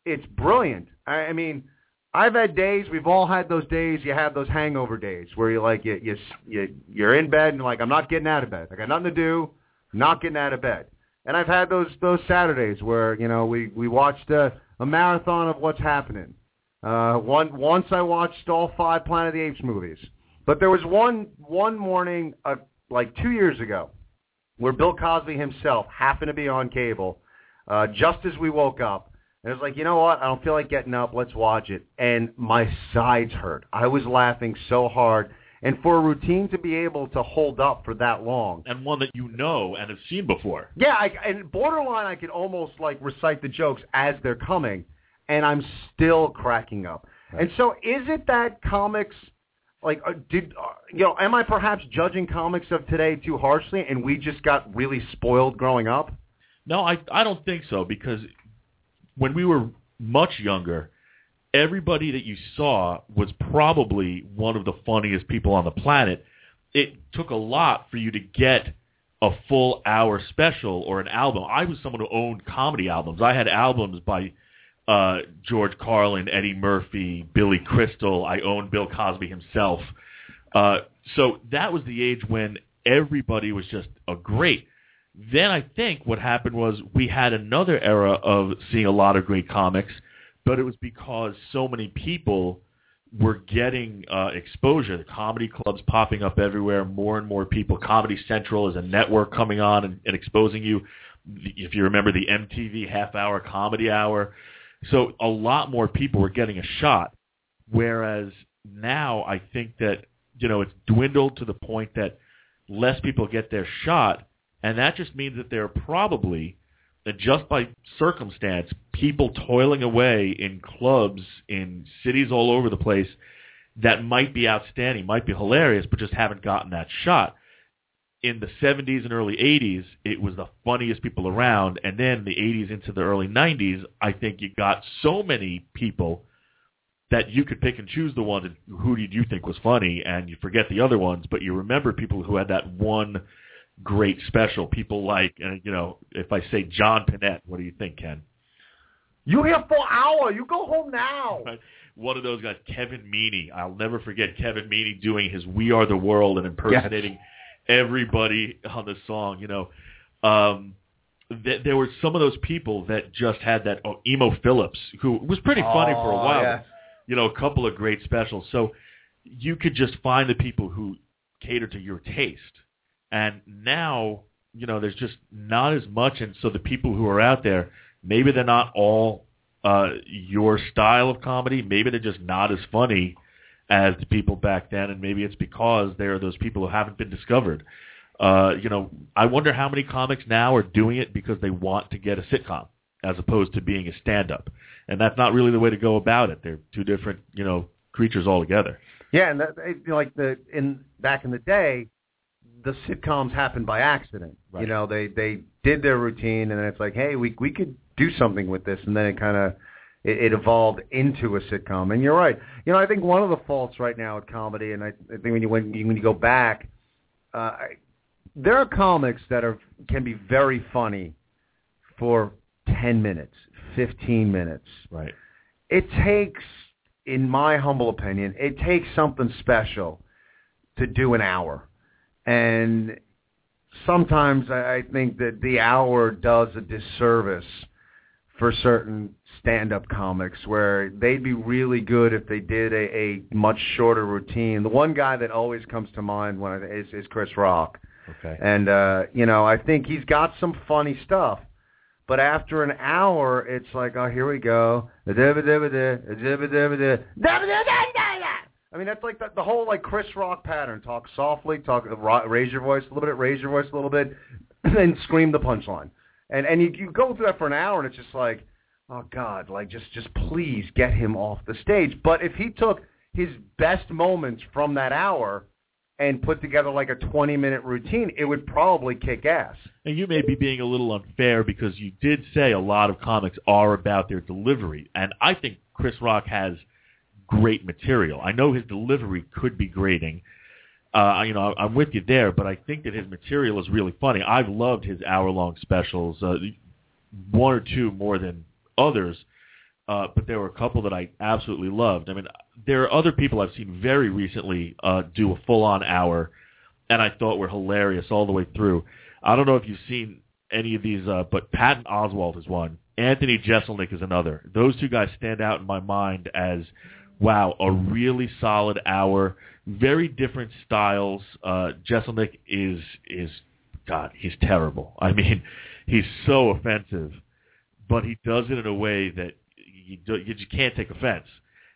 it's brilliant. I, I mean, I've had days. We've all had those days. You have those hangover days where you're like you you you you're in bed and you're like I'm not getting out of bed. I got nothing to do. Not getting out of bed. And I've had those those Saturdays where you know we we watched a, a marathon of what's happening. Uh, one once I watched all five Planet of the Apes movies, but there was one one morning uh, like two years ago where Bill Cosby himself happened to be on cable uh, just as we woke up, and it was like, you know what? I don't feel like getting up. Let's watch it. And my sides hurt. I was laughing so hard. And for a routine to be able to hold up for that long, and one that you know and have seen before. yeah, I, and borderline, I could almost like recite the jokes as they're coming, and I'm still cracking up. And so, is it that comics, like, uh, did uh, you know? Am I perhaps judging comics of today too harshly, and we just got really spoiled growing up? No, I I don't think so because when we were much younger, everybody that you saw was probably one of the funniest people on the planet. It took a lot for you to get a full hour special or an album. I was someone who owned comedy albums. I had albums by uh, George Carlin, Eddie Murphy, Billy Crystal. I owned Bill Cosby himself. Uh, so that was the age when everybody was just a great. Then I think what happened was we had another era of seeing a lot of great comics, but it was because so many people were getting uh, exposure. The comedy clubs popping up everywhere, more and more people. Comedy Central is a network coming on and, and exposing you. If you remember the MTV half hour comedy hour, so a lot more people were getting a shot. Whereas now I think that you know it's dwindled to the point that less people get their shot, and that just means that there are probably that just by circumstance, people toiling away in clubs in cities all over the place that might be outstanding, might be hilarious, but just haven't gotten that shot. In the 70s and early 80s, it was the funniest people around, and then the 80s into the early 90s, I think you got so many people that you could pick and choose the ones who did you think was funny, and you forget the other ones, but you remember people who had that one great special. People like, uh, you know, if I say John Pinette, what do you think, Ken? You here for hour? You go home now. Right? (laughs) One of those guys, Kevin Meaney. I'll never forget Kevin Meaney doing his "We Are the World" and impersonating everybody on the song. You know, um, th- there were some of those people that just had that. Oh, Emo Phillips, who was pretty funny for a while. yes. You know, a couple of great specials. So you could just find the people who cater to your taste. And now, you know, there's just not as much. And so the people who are out there, maybe they're not all uh, your style of comedy. Maybe they're just not as funny as the people back then. And maybe it's because they are those people who haven't been discovered. Uh, you know, I wonder how many comics now are doing it because they want to get a sitcom as opposed to being a stand-up. And that's not really the way to go about it. They're two different, you know, creatures altogether. Yeah, and that, you know, like the in back in the day, the sitcoms happened by accident. Right. You know, they they did their routine, and then it's like, hey, we we could do something with this, and then it kind of it, it evolved into a sitcom. And you're right. You know, I think one of the faults right now at comedy, and I, I think when you when you, when you go back, uh, I- there are comics that are can be very funny for ten minutes, fifteen minutes Right. it takes, in my humble opinion, it takes something special to do an hour. And sometimes I I think that the hour does a disservice for certain stand-up comics where they'd be really good if they did a, a much shorter routine. The one guy that always comes to mind when I, is, is Chris Rock. Okay. And uh, you know, I think he's got some funny stuff. But after an hour, it's like, oh, here we go. I mean, that's like the, the whole like Chris Rock pattern. Talk softly, talk raise your voice a little bit, raise your voice a little bit, (clears throat) and then scream the punchline. And and you, you go through that for an hour, and it's just like, oh God, like just just please get him off the stage. But if he took his best moments from that hour and put together like a 20 minute routine, it would probably kick ass. And you may be being a little unfair because you did say a lot of comics are about their delivery, and I think Chris Rock has great material. I know his delivery could be grating. Uh, you know, I'm with you there, but I think that his material is really funny. I've loved his hour-long specials, uh, one or two more than others, uh, but there were a couple that I absolutely loved. I mean, there are other people I've seen very recently uh, do a full-on hour, and I thought were hilarious all the way through. I don't know if you've seen any of these, uh, but Patton Oswalt is one. Anthony Jeselnik is another. Those two guys stand out in my mind as – wow, a really solid hour. Very different styles. Uh, is is God, he's terrible. (laughs) I mean, he's so offensive, but he does it in a way that you do, you just can't take offense.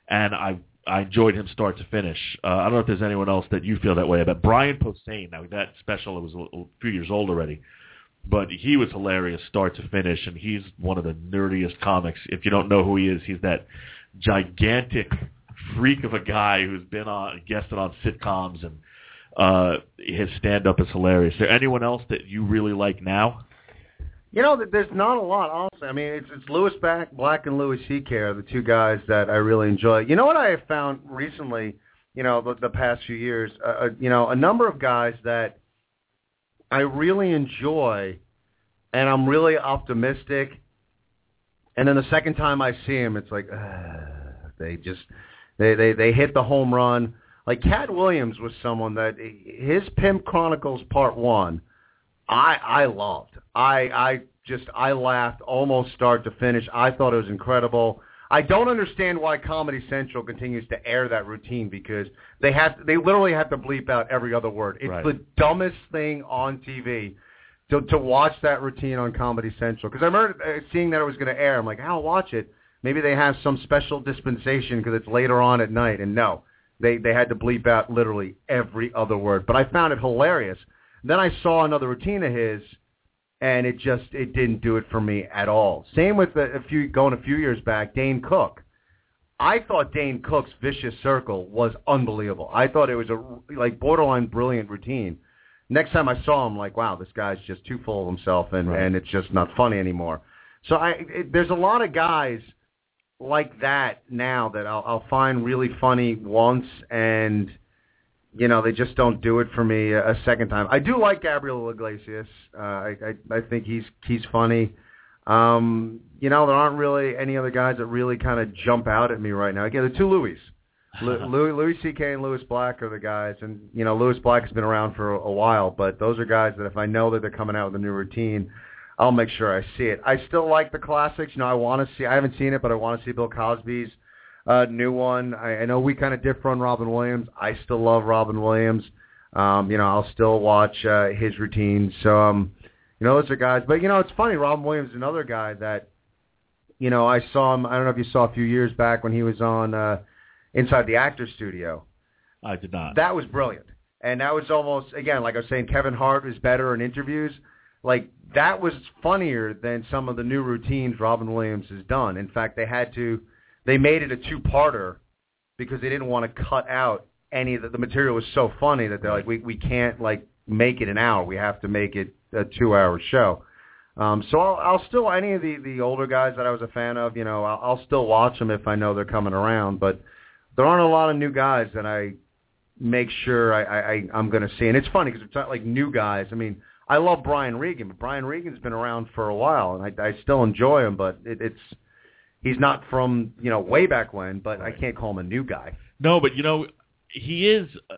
And I I enjoyed him start to finish. Uh, I don't know if there's anyone else that you feel that way about. Brian Posehn, now that special was a, a few years old already, but he was hilarious start to finish, and he's one of the nerdiest comics. If you don't know who he is, he's that gigantic freak of a guy who's been on guested on sitcoms and uh his stand up is hilarious. Is there anyone else that you really like now? You know, there's not a lot, honestly. I mean, it's it's Lewis Black, Black and Louis C.K. are the two guys that I really enjoy. You know what I have found recently? You know, the, the past few years, uh, uh you know, a number of guys that I really enjoy, and I'm really optimistic. And then the second time I see him, it's like uh, they just they they they hit the home run. Like Katt Williams was someone that his Pimp Chronicles Part One, I I loved. I I just I laughed almost start to finish. I thought it was incredible. I don't understand why Comedy Central continues to air that routine because they have to, they literally have to bleep out every other word. It's Right. the dumbest thing on TV to to watch that routine on Comedy Central because I remember uh, seeing that it was going to air. I'm like, I'll watch it. Maybe they have some special dispensation because it's later on at night. And no, they they had to bleep out literally every other word. But I found it hilarious. Then I saw another routine of his, and it just it didn't do it for me at all. Same with a, a few going a few years back, Dane Cook. I thought Dane Cook's vicious circle was unbelievable. I thought it was a like borderline brilliant routine. Next time I saw him, like, wow, this guy's just too full of himself, and Right. and it's just not funny anymore. So I it, there's a lot of guys like that now that I'll, I'll find really funny once, and you know they just don't do it for me a, a second time. I do like Gabriel Iglesias. Uh, I, I I think he's he's funny. Um, you know there aren't really any other guys that really kind of jump out at me right now. Again, the two Louis. (laughs) Louis, Louis C.K. and Lewis Black are the guys, and you know Lewis Black has been around for a, a while, but those are guys that if I know that they're coming out with a new routine, I'll make sure I see it. I still like the classics. You know, I want to see. I haven't seen it, but I want to see Bill Cosby's uh, new one. I, I know we kind of differ on Robin Williams. I still love Robin Williams. Um, you know, I'll still watch uh, his routines. So, um, you know, those are guys. But you know, it's funny. Robin Williams is another guy that, you know, I saw him. I don't know if you saw a few years back when he was on uh, Inside the Actors Studio. I did not. That was brilliant. And that was almost again, like I was saying, Kevin Hart is better in interviews. Like that was funnier than some of the new routines Robin Williams has done. In fact, they had to they made it a two parter because they didn't want to cut out any of the, the material was so funny that they're like, we we can't like make it an hour. We have to make it a two hour show. Um, so I'll, I'll still any of the the older guys that I was a fan of, you know, I'll, I'll still watch them if I know they're coming around. But there aren't a lot of new guys that I make sure I, I, I I'm going to see. And it's funny because it's not like new guys. I mean, I love Brian Regan, but Brian Regan's been around for a while, and I, I still enjoy him. But it, it's he's not from you know way back when. But I can't call him a new guy. No, but you know, he is uh,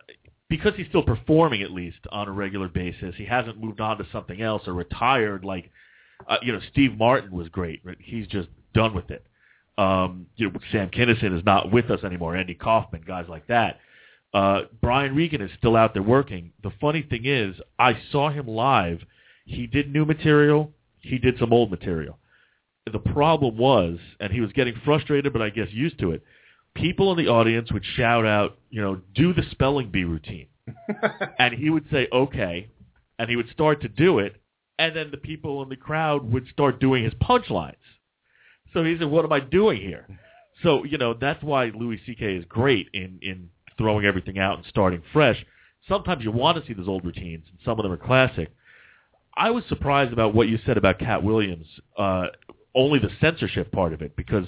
because he's still performing at least on a regular basis. He hasn't moved on to something else or retired like Uh, you know, Steve Martin was great, but he's just done with it. Um, you know, Sam Kinison is not with us anymore. Andy Kaufman, guys like that. Uh, Brian Regan is still out there working. The funny thing is, I saw him live. He did new material. He did some old material. The problem was, and he was getting frustrated, but I guess used to it. People in the audience would shout out, you know, do the spelling bee routine, (laughs) and he would say okay, and he would start to do it, and then the people in the crowd would start doing his punchlines. So he said, "What am I doing here?" So you know that's why Louis C.K. is great in in throwing everything out and starting fresh. Sometimes you want to see those old routines, and some of them are classic. I was surprised about what you said about Katt Williams, uh, only the censorship part of it, because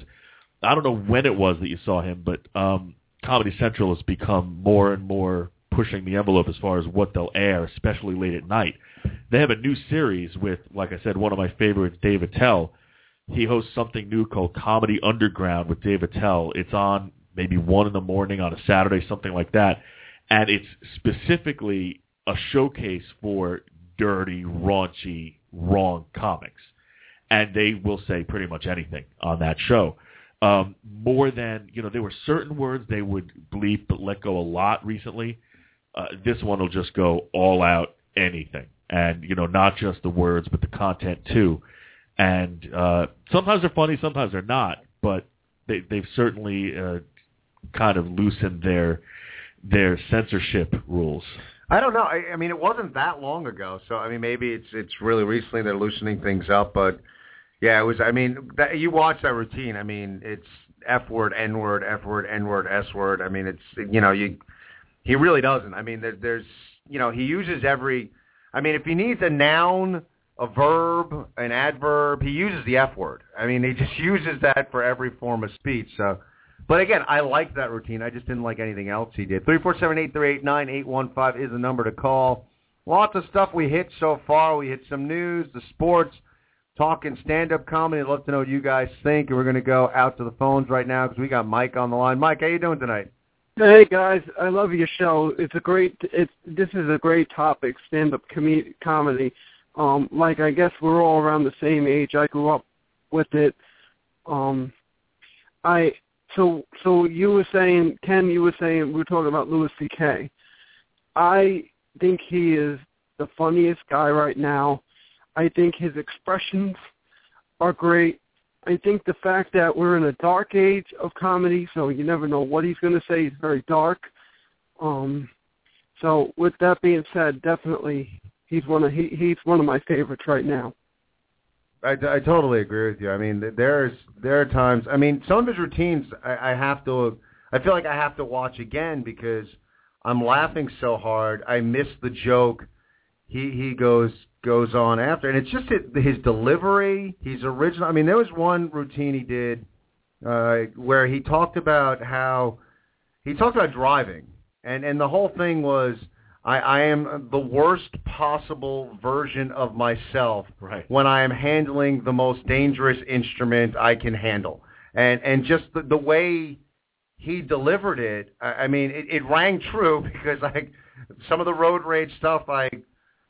I don't know when it was that you saw him, but um, Comedy Central has become more and more pushing the envelope as far as what they'll air, especially late at night. They have a new series with, like I said, one of my favorites, Dave Attell. He hosts something new called Comedy Underground with Dave Attell. It's on maybe one in the morning on a Saturday, something like that, and it's specifically a showcase for dirty, raunchy, wrong comics, and they will say pretty much anything on that show. Um, more than you know, there were certain words they would bleep but let go a lot recently. Uh, this one will just go all out anything, and you know, not just the words but the content too. And uh, sometimes they're funny, sometimes they're not, but they, they've certainly uh, kind of loosened their their censorship rules. I don't know. I, I mean, it wasn't that long ago, so I mean, maybe it's it's really recently they're loosening things up. But yeah, it was. I mean, that, you watch that routine. I mean, it's F word, N word, F word, N word, S word. I mean, it's you know, you he really doesn't. I mean, there, there's you know, he uses every. I mean, if he needs a noun, a verb, an adverb, he uses the F word. I mean, he just (laughs) uses that for every form of speech. So but again, I liked that routine. I just didn't like anything else he did. Three four seven eight three eight nine eight one five is the number to call. Lots of stuff we hit so far. We hit some news, the sports, talking stand-up comedy. I'd love to know what you guys think. And we're going to go out to the phones right now because we got Mike on the line. Mike, how you doing tonight? Hey guys, I love your show. It's a great. It's this is a great topic, stand-up com- comedy. Um, like I guess we're all around the same age. I grew up with it. Um, I so so you were saying Ken, you were saying we were talking about Louis C.K. I think he is the funniest guy right now. I think his expressions are great. I think the fact that we're in a dark age of comedy, so you never know what he's going to say. He's very dark. Um, so with that being said, definitely he's one of he, he's one of my favorites right now. I, I totally agree with you. I mean, there's there are times. I mean, some of his routines I, I have to. I feel like I have to watch again because I'm laughing so hard. I miss the joke. He he goes goes on after, and it's just his, his delivery. He's original. I mean, there was one routine he did uh, where he talked about how he talked about driving, and and the whole thing was I, I am the worst possible version of myself right. when I am handling the most dangerous instrument I can handle. And and just the, the way he delivered it, I, I mean, it, it rang true (laughs) because I some of the road rage stuff I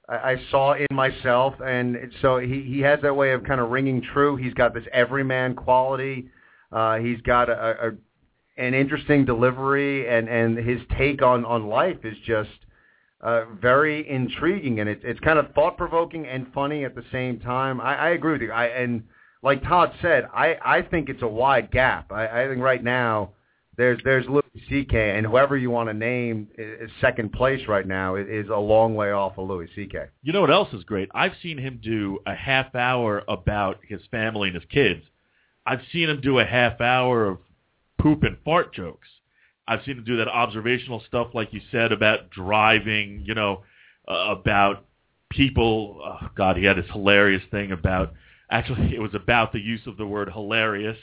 I saw in myself, and so he he has that way of kind of ringing true. He's got this everyman quality. Uh, he's got a, a an interesting delivery, and and his take on on life is just uh, very intriguing, and it, it's kind of thought provoking and funny at the same time. I, I agree with you. I and like Todd said, I I think it's a wide gap. I, I think right now there's there's Louis C.K. and whoever you want to name is second place right now is a long way off of Louis C.K. You know what else is great? I've seen him do a half hour about his family and his kids. I've seen him do a half hour of poop and fart jokes. I've seen him do that observational stuff, like you said, about driving. You know, uh, about people. Oh God, he had this hilarious thing about. Actually, (laughs) it was about the use of the word hilarious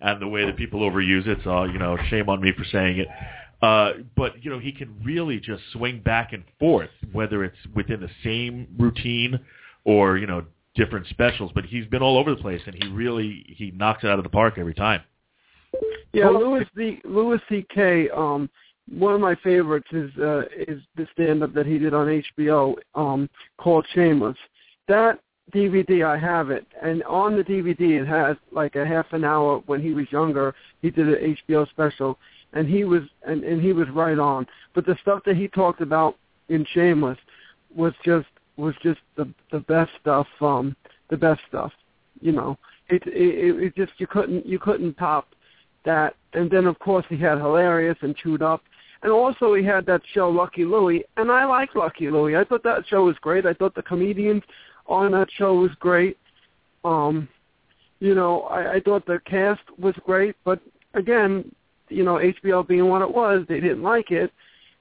and the way that people overuse it. So, you know, shame on me for saying it. Uh, but you know, he can really just swing back and forth, whether it's within the same routine or you know different specials. But he's been all over the place, and he really he knocks it out of the park every time. Yeah, Louis C. Louis C.K. Um, one of my favorites is uh, is the stand up that he did on HBO um, called Shameless. That DVD. I have it, and on the DVD it has like a half an hour when he was younger. He did an HBO special, and he was and, and he was right on. But the stuff that he talked about in Shameless was just was just the the best stuff. Um, the best stuff. You know, it it, it just you couldn't you couldn't top that. And then of course he had hilarious and chewed up. And also he had that show Lucky Louie, and I like Lucky Louie. I thought that show was great. I thought the comedians on that show was great. Um, you know, I, I thought the cast was great, but again, you know, HBO being what it was, they didn't like it,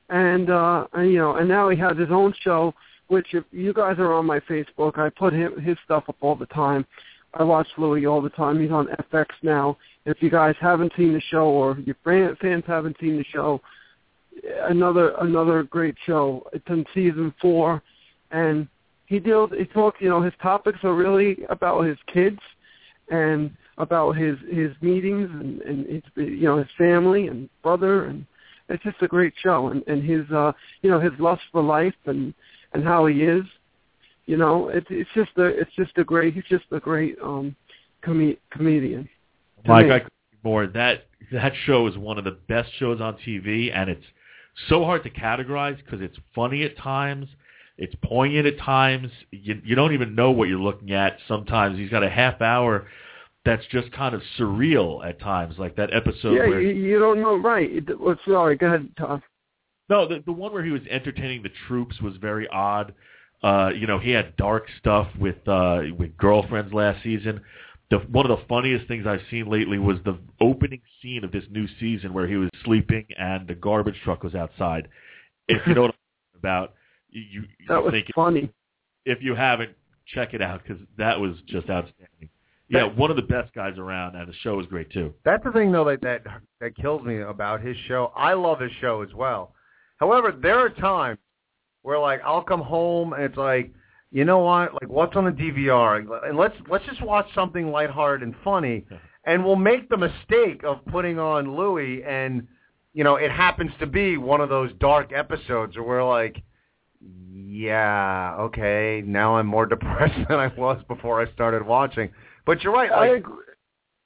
and uh, and you know, and now he has his own show. Which, if you guys are on my Facebook, I put him his stuff up all the time. I watch Louie all the time. He's on FX now. If you guys haven't seen the show or your fans haven't seen the show, another another great show. It's in season four, and he deals. He talks. You know, his topics are really about his kids and about his his meetings and, and his you know his family and brother and it's just a great show and and his uh you know his lust for life and and how he is you know it's it's just a it's just a great he's just a great um com- comedian Mike, I more that that show is one of the best shows on TV, and it's so hard to categorize because it's funny at times, it's poignant at times. You you don't even know what you're looking at. Sometimes he's got a half hour that's just kind of surreal at times, like that episode. yeah where, you, you don't know right it, well, sorry go ahead Tom No, the the one where he was entertaining the troops was very odd. Uh, you know, he had dark stuff with uh with girlfriends last season. The one of the funniest things I've seen lately was the opening scene of this new season where he was sleeping and the garbage truck was outside. If you know what I'm about, you you that was funny if you haven't, check it out because that was just outstanding. Yeah, one of the best guys around, and the show is great too. That's the thing, though, that that that kills me about his show. I love his show as well. However, there are times where like I'll come home and it's like, you know what? Like, what's on the DVR? And let's let's just watch something lighthearted and funny, and we'll make the mistake of putting on Louie, and you know, it happens to be one of those dark episodes where we're like, yeah, okay, now I'm more (laughs) depressed than I was before I started watching. But you're right. I agree.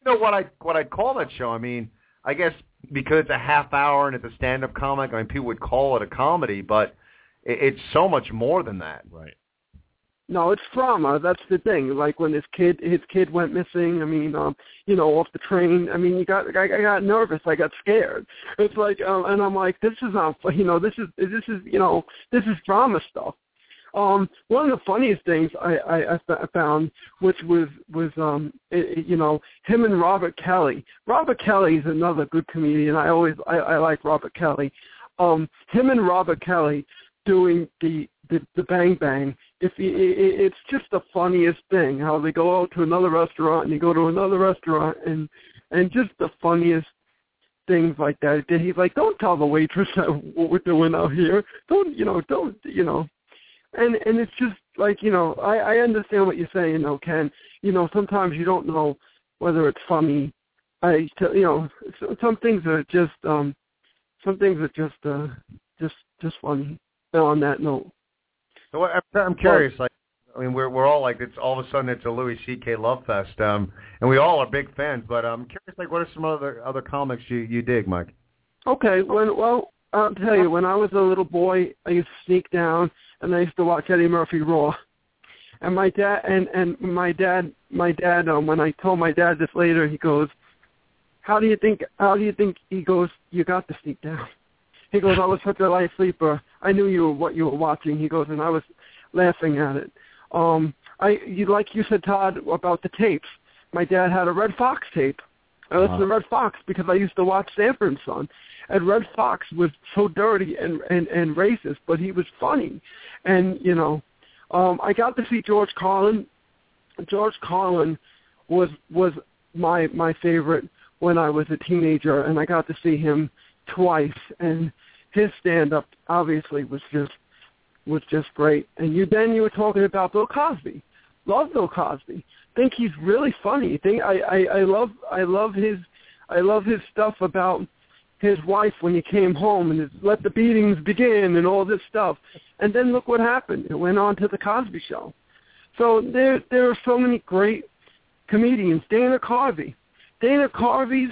you know what I what I'd call that show? I mean, I guess because it's a half hour and it's a stand up comic, I mean people would call it a comedy, but it, it's so much more than that. Right. No, it's drama. That's the thing. Like when his kid his kid went missing. I mean, um, you know, off the train. I mean, you got I, I got nervous. I got scared. It's like, um, and I'm like, this is not. You know, this is this is you know this is drama stuff. Um, one of the funniest things I, I, I found, which was was um, it- you know, him and Robert Kelly. Robert Kelly is another good comedian. I always I, I like Robert Kelly. Um, him and Robert Kelly doing the the, the Bang Bang. If i i it's just the funniest thing how they go out to another restaurant and you go to another restaurant and and just the funniest things like that. Then he's like, "Don't tell the waitress (laughs) what we're doing out here. Don't you know? Don't you know?" And and it's just like you know, I I understand what you're saying, though, Ken. You know, sometimes you don't know whether it's funny. I you know, so- some things are just um, some things are just uh, just just funny. On that note. So I'm, I'm curious, like, I mean, we're we're all like, it's all of a sudden it's a Louis C.K. love fest, um, and we all are big fans. But I'm curious, like, what are some other other comics you you dig, Mike? Okay, when well, I'll tell you, when I was a little boy, I used to sneak down and I used to watch Eddie Murphy Raw. And my dad and and my dad my dad um when I told my dad this later, he goes, How do you think how do you think he goes, You got to sneak down? He goes, I was such a light sleeper. I knew you were what you were watching. He goes, and I was laughing at it. Um I you like you said, Todd, about the tapes. My dad had a Redd Foxx tape. I listened to Redd Foxx because I used to watch Sanford and Son. And Redd Foxx was so dirty and, and, and racist, but he was funny. And, you know, um I got to see George Carlin. George Carlin was was my my favorite when I was a teenager and I got to see him twice and his stand up obviously was just was just great. And you then you were talking about Bill Cosby. Love Bill Cosby. Think he's really funny. Think I, I, I love I love his I love his stuff about his wife when he came home and his let the beatings begin and all this stuff. And then look what happened. It went on to the Cosby show. So there there are so many great comedians. Dana Carvey, Dana Carvey's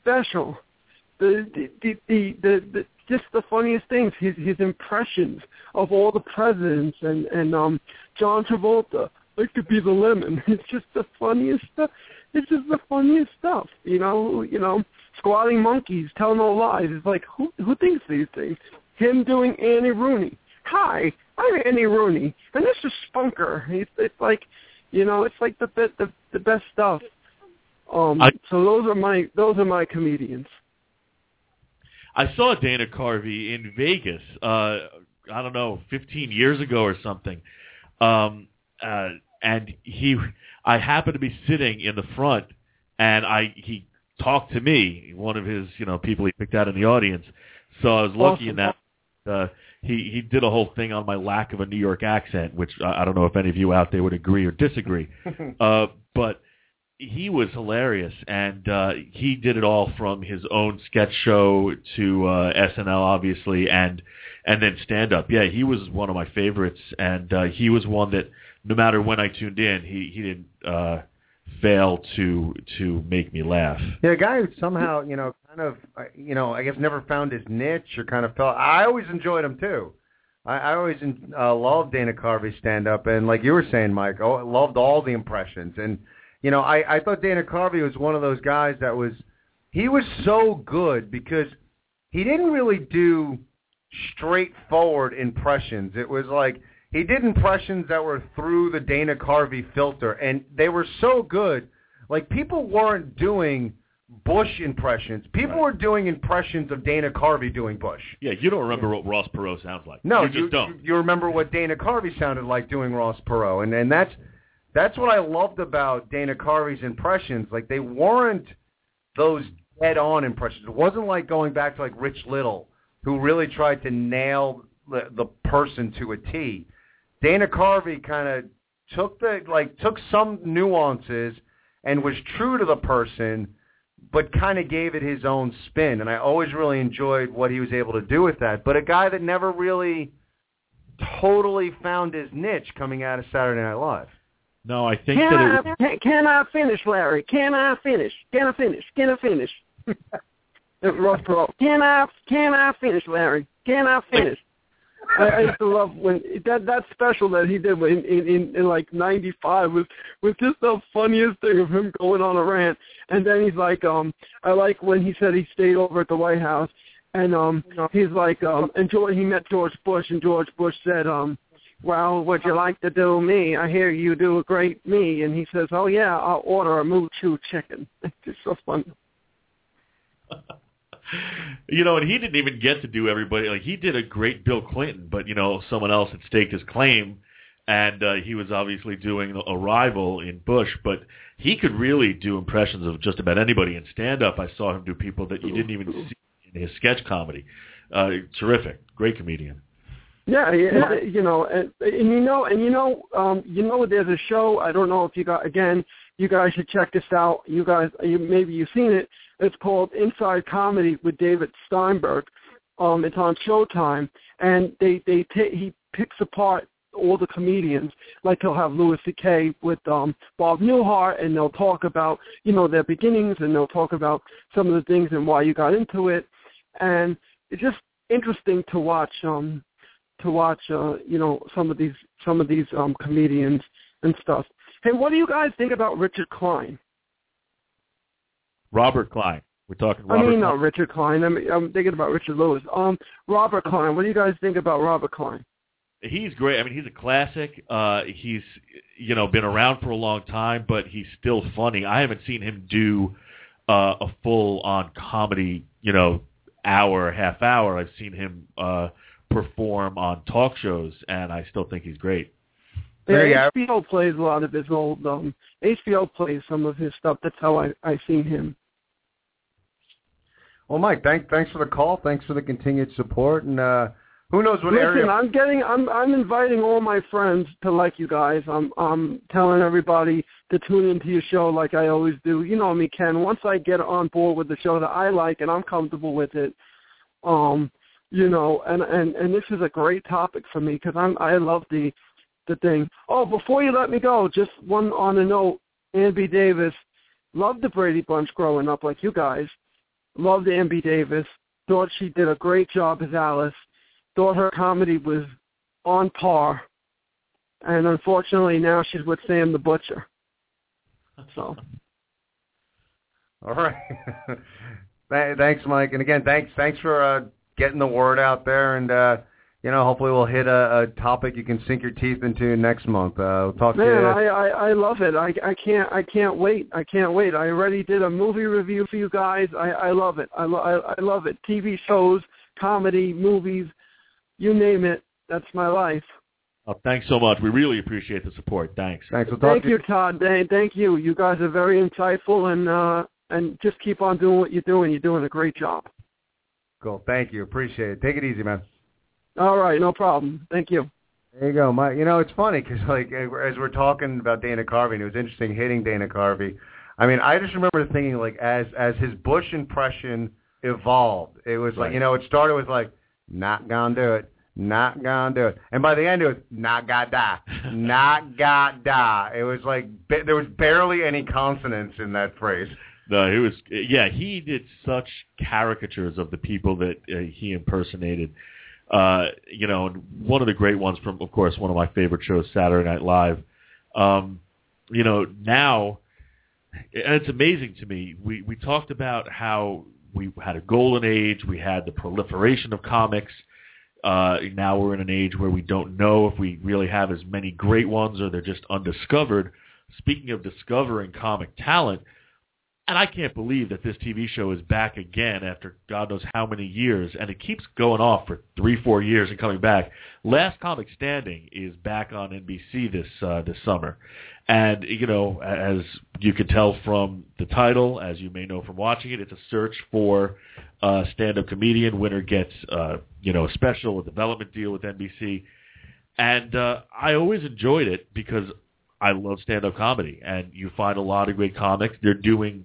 special. The the the the, the, the just the funniest things. His his impressions of all the presidents and and um John Travolta. I could be the lemon. (laughs) It's just the funniest stuff. It's just the funniest stuff. You know, you know, squatting monkeys, telling no lies. It's like who who thinks these things? Him doing Annie Rooney. Hi, I'm Annie Rooney, and this is Spunker. It's, it's like, you know, it's like the the the best stuff. Um, I- so those are my those are my comedians. I saw Dana Carvey in Vegas. Uh, I don't know, 15 years ago or something. Um, uh, and he, I happened to be sitting in the front, and I he talked to me, one of his you know people he picked out in the audience. So I was lucky in that uh, he he did a whole thing on my lack of a New York accent, which I, I don't know if any of you out there would agree or disagree. (laughs) uh, but he was hilarious, and uh, he did it all from his own sketch show to uh, SNL, obviously, and and then stand up. Yeah, he was one of my favorites, and uh, he was one that no matter when I tuned in, he he didn't uh, fail to to make me laugh. Yeah, a guy who somehow, you know, kind of, uh, you know, I guess never found his niche or kind of felt. I always enjoyed him too. I, I always uh, loved Dana Carvey's stand up, and like you were saying, Mike, oh, I loved all the impressions. And you know, I I thought Dana Carvey was one of those guys that was, he was so good because he didn't really do straightforward impressions. It was like he did impressions that were through the Dana Carvey filter, and they were so good. Like people weren't doing Bush impressions. People were doing impressions of Dana Carvey doing Bush. Yeah, you don't remember what Ross Perot sounds like. No, you just don't. You, you remember what Dana Carvey sounded like doing Ross Perot, and and that's that's what I loved about Dana Carvey's impressions. Like they weren't those dead-on impressions. It wasn't like going back to like Rich Little, who really tried to nail the, the person to a T. Dana Carvey kind of took the like took some nuances and was true to the person, but kind of gave it his own spin. And I always really enjoyed what he was able to do with that. But a guy that never really totally found his niche coming out of Saturday Night Live. No, I think Can that it, I can, can I finish, Larry? Can I finish? Can I finish? Can I finish? (laughs) Ross Perot. Can I can I finish, Larry? Can I finish? I, I used to love when that that special that he did in in, in, in like '95 was was just the funniest thing of him going on a rant. And then he's like, um, I like when he said he stayed over at the White House, and um, he's like, um, and George, he met George Bush, and George Bush said, um, well, would you like to do me? I hear you do a great me. And he says, oh, yeah, I'll order a moo choo chicken. (laughs) It's just so fun. (laughs) you know, and he didn't even get to do everybody. Like he did a great Bill Clinton, but you know, someone else had staked his claim, and uh, he was obviously doing a rival in Bush. But he could really do impressions of just about anybody. In stand up, I saw him do people that you didn't even see in his sketch comedy. Uh, terrific, great comedian. Yeah, yeah, you know, and, and you know, and you know, um, you know, there's a show. I don't know if you got again. You guys should check this out. You guys, you, maybe you've seen it. It's called Inside Comedy with David Steinberg. Um, it's on Showtime, and they they t- he picks apart all the comedians. Like he'll have Louis C.K. with um, Bob Newhart, and they'll talk about you know their beginnings, and they'll talk about some of the things and why you got into it, and it's just interesting to watch. Um, to watch, uh, you know, some of these some of these um, comedians and stuff. Hey, what do you guys think about Richard Klein? Robert Klein. We're talking Robert I mean, not Richard Klein. I mean, I'm thinking about Richard Lewis. Um, Robert Klein. What do you guys think about Robert Klein? He's great. I mean, he's a classic. Uh, he's you know been around for a long time, but he's still funny. I haven't seen him do uh, a full on comedy, you know, hour, half hour. I've seen him uh, perform on talk shows, and I still think he's great. There Yeah, go. HBO plays a lot of his old. Um, HBO plays some of his stuff. That's how I I seen him. Well, Mike, thank, thanks for the call. Thanks for the continued support. And uh, who knows what Listen, area? I'm getting, I'm, I'm inviting all my friends to like you guys. I'm, I'm telling everybody to tune into your show like I always do. You know me, Ken. Once I get on board with the show that I like and I'm comfortable with it, um, you know, and and and this is a great topic for me because I'm, I love the, the thing. Oh, before you let me go, just one on a note. Ann B. Davis loved the Brady Bunch growing up, like you guys. Loved Ann B. Davis. Thought she did a great job as Alice. Thought her comedy was on par. And unfortunately, now she's with Sam the Butcher. (laughs) So. All right. (laughs) thanks, Mike. And again, thanks thanks for uh, getting the word out there. And uh, you know, hopefully we'll hit a, a topic you can sink your teeth into next month. Uh, we'll talk Man, to you. I, I I love it. I I can't I can't wait. I can't wait. I already did a movie review for you guys. I I love it. I lo- I, I love it. TV shows, comedy, movies, you name it. That's my life. Oh, thanks so much. We really appreciate the support. Thanks. Thanks. We'll Thank to you, Todd. Thank thank you. You guys are very insightful and uh and just keep on doing what you're doing. You're doing a great job. Cool. Thank you. Appreciate it. Take it easy, man. All right, no problem. Thank you. There you go. My, you know, it's funny because like as we're talking about Dana Carvey, and it was interesting hitting Dana Carvey. I mean, I just remember thinking like as as his Bush impression evolved, it was like you know, it started with like not gonna do it, not gonna do it, and by the end it was not gonna die, (laughs) not gonna die. It was like ba- there was barely any consonants in that phrase. No, it was yeah. He did such caricatures of the people that uh, he impersonated. Uh, you know, one of the great ones from, of course, one of my favorite shows, Saturday Night Live. Um, you know, now, and it's amazing to me. We we talked about how we had a golden age. We had the proliferation of comics. Uh, now we're in an age where we don't know if we really have as many great ones or they're just undiscovered. Speaking of discovering comic talent, and I can't believe that this TV show is back again after God knows how many years, and it keeps going off for three, four years and coming back. Last Comic Standing is back on NBC this uh, this summer, and you know, as you can tell from the title, as you may know from watching it, it's a search for a stand-up comedian. Winner gets uh, you know a special, a development deal with NBC, and uh, I always enjoyed it because I love stand-up comedy, and you find a lot of great comics. They're doing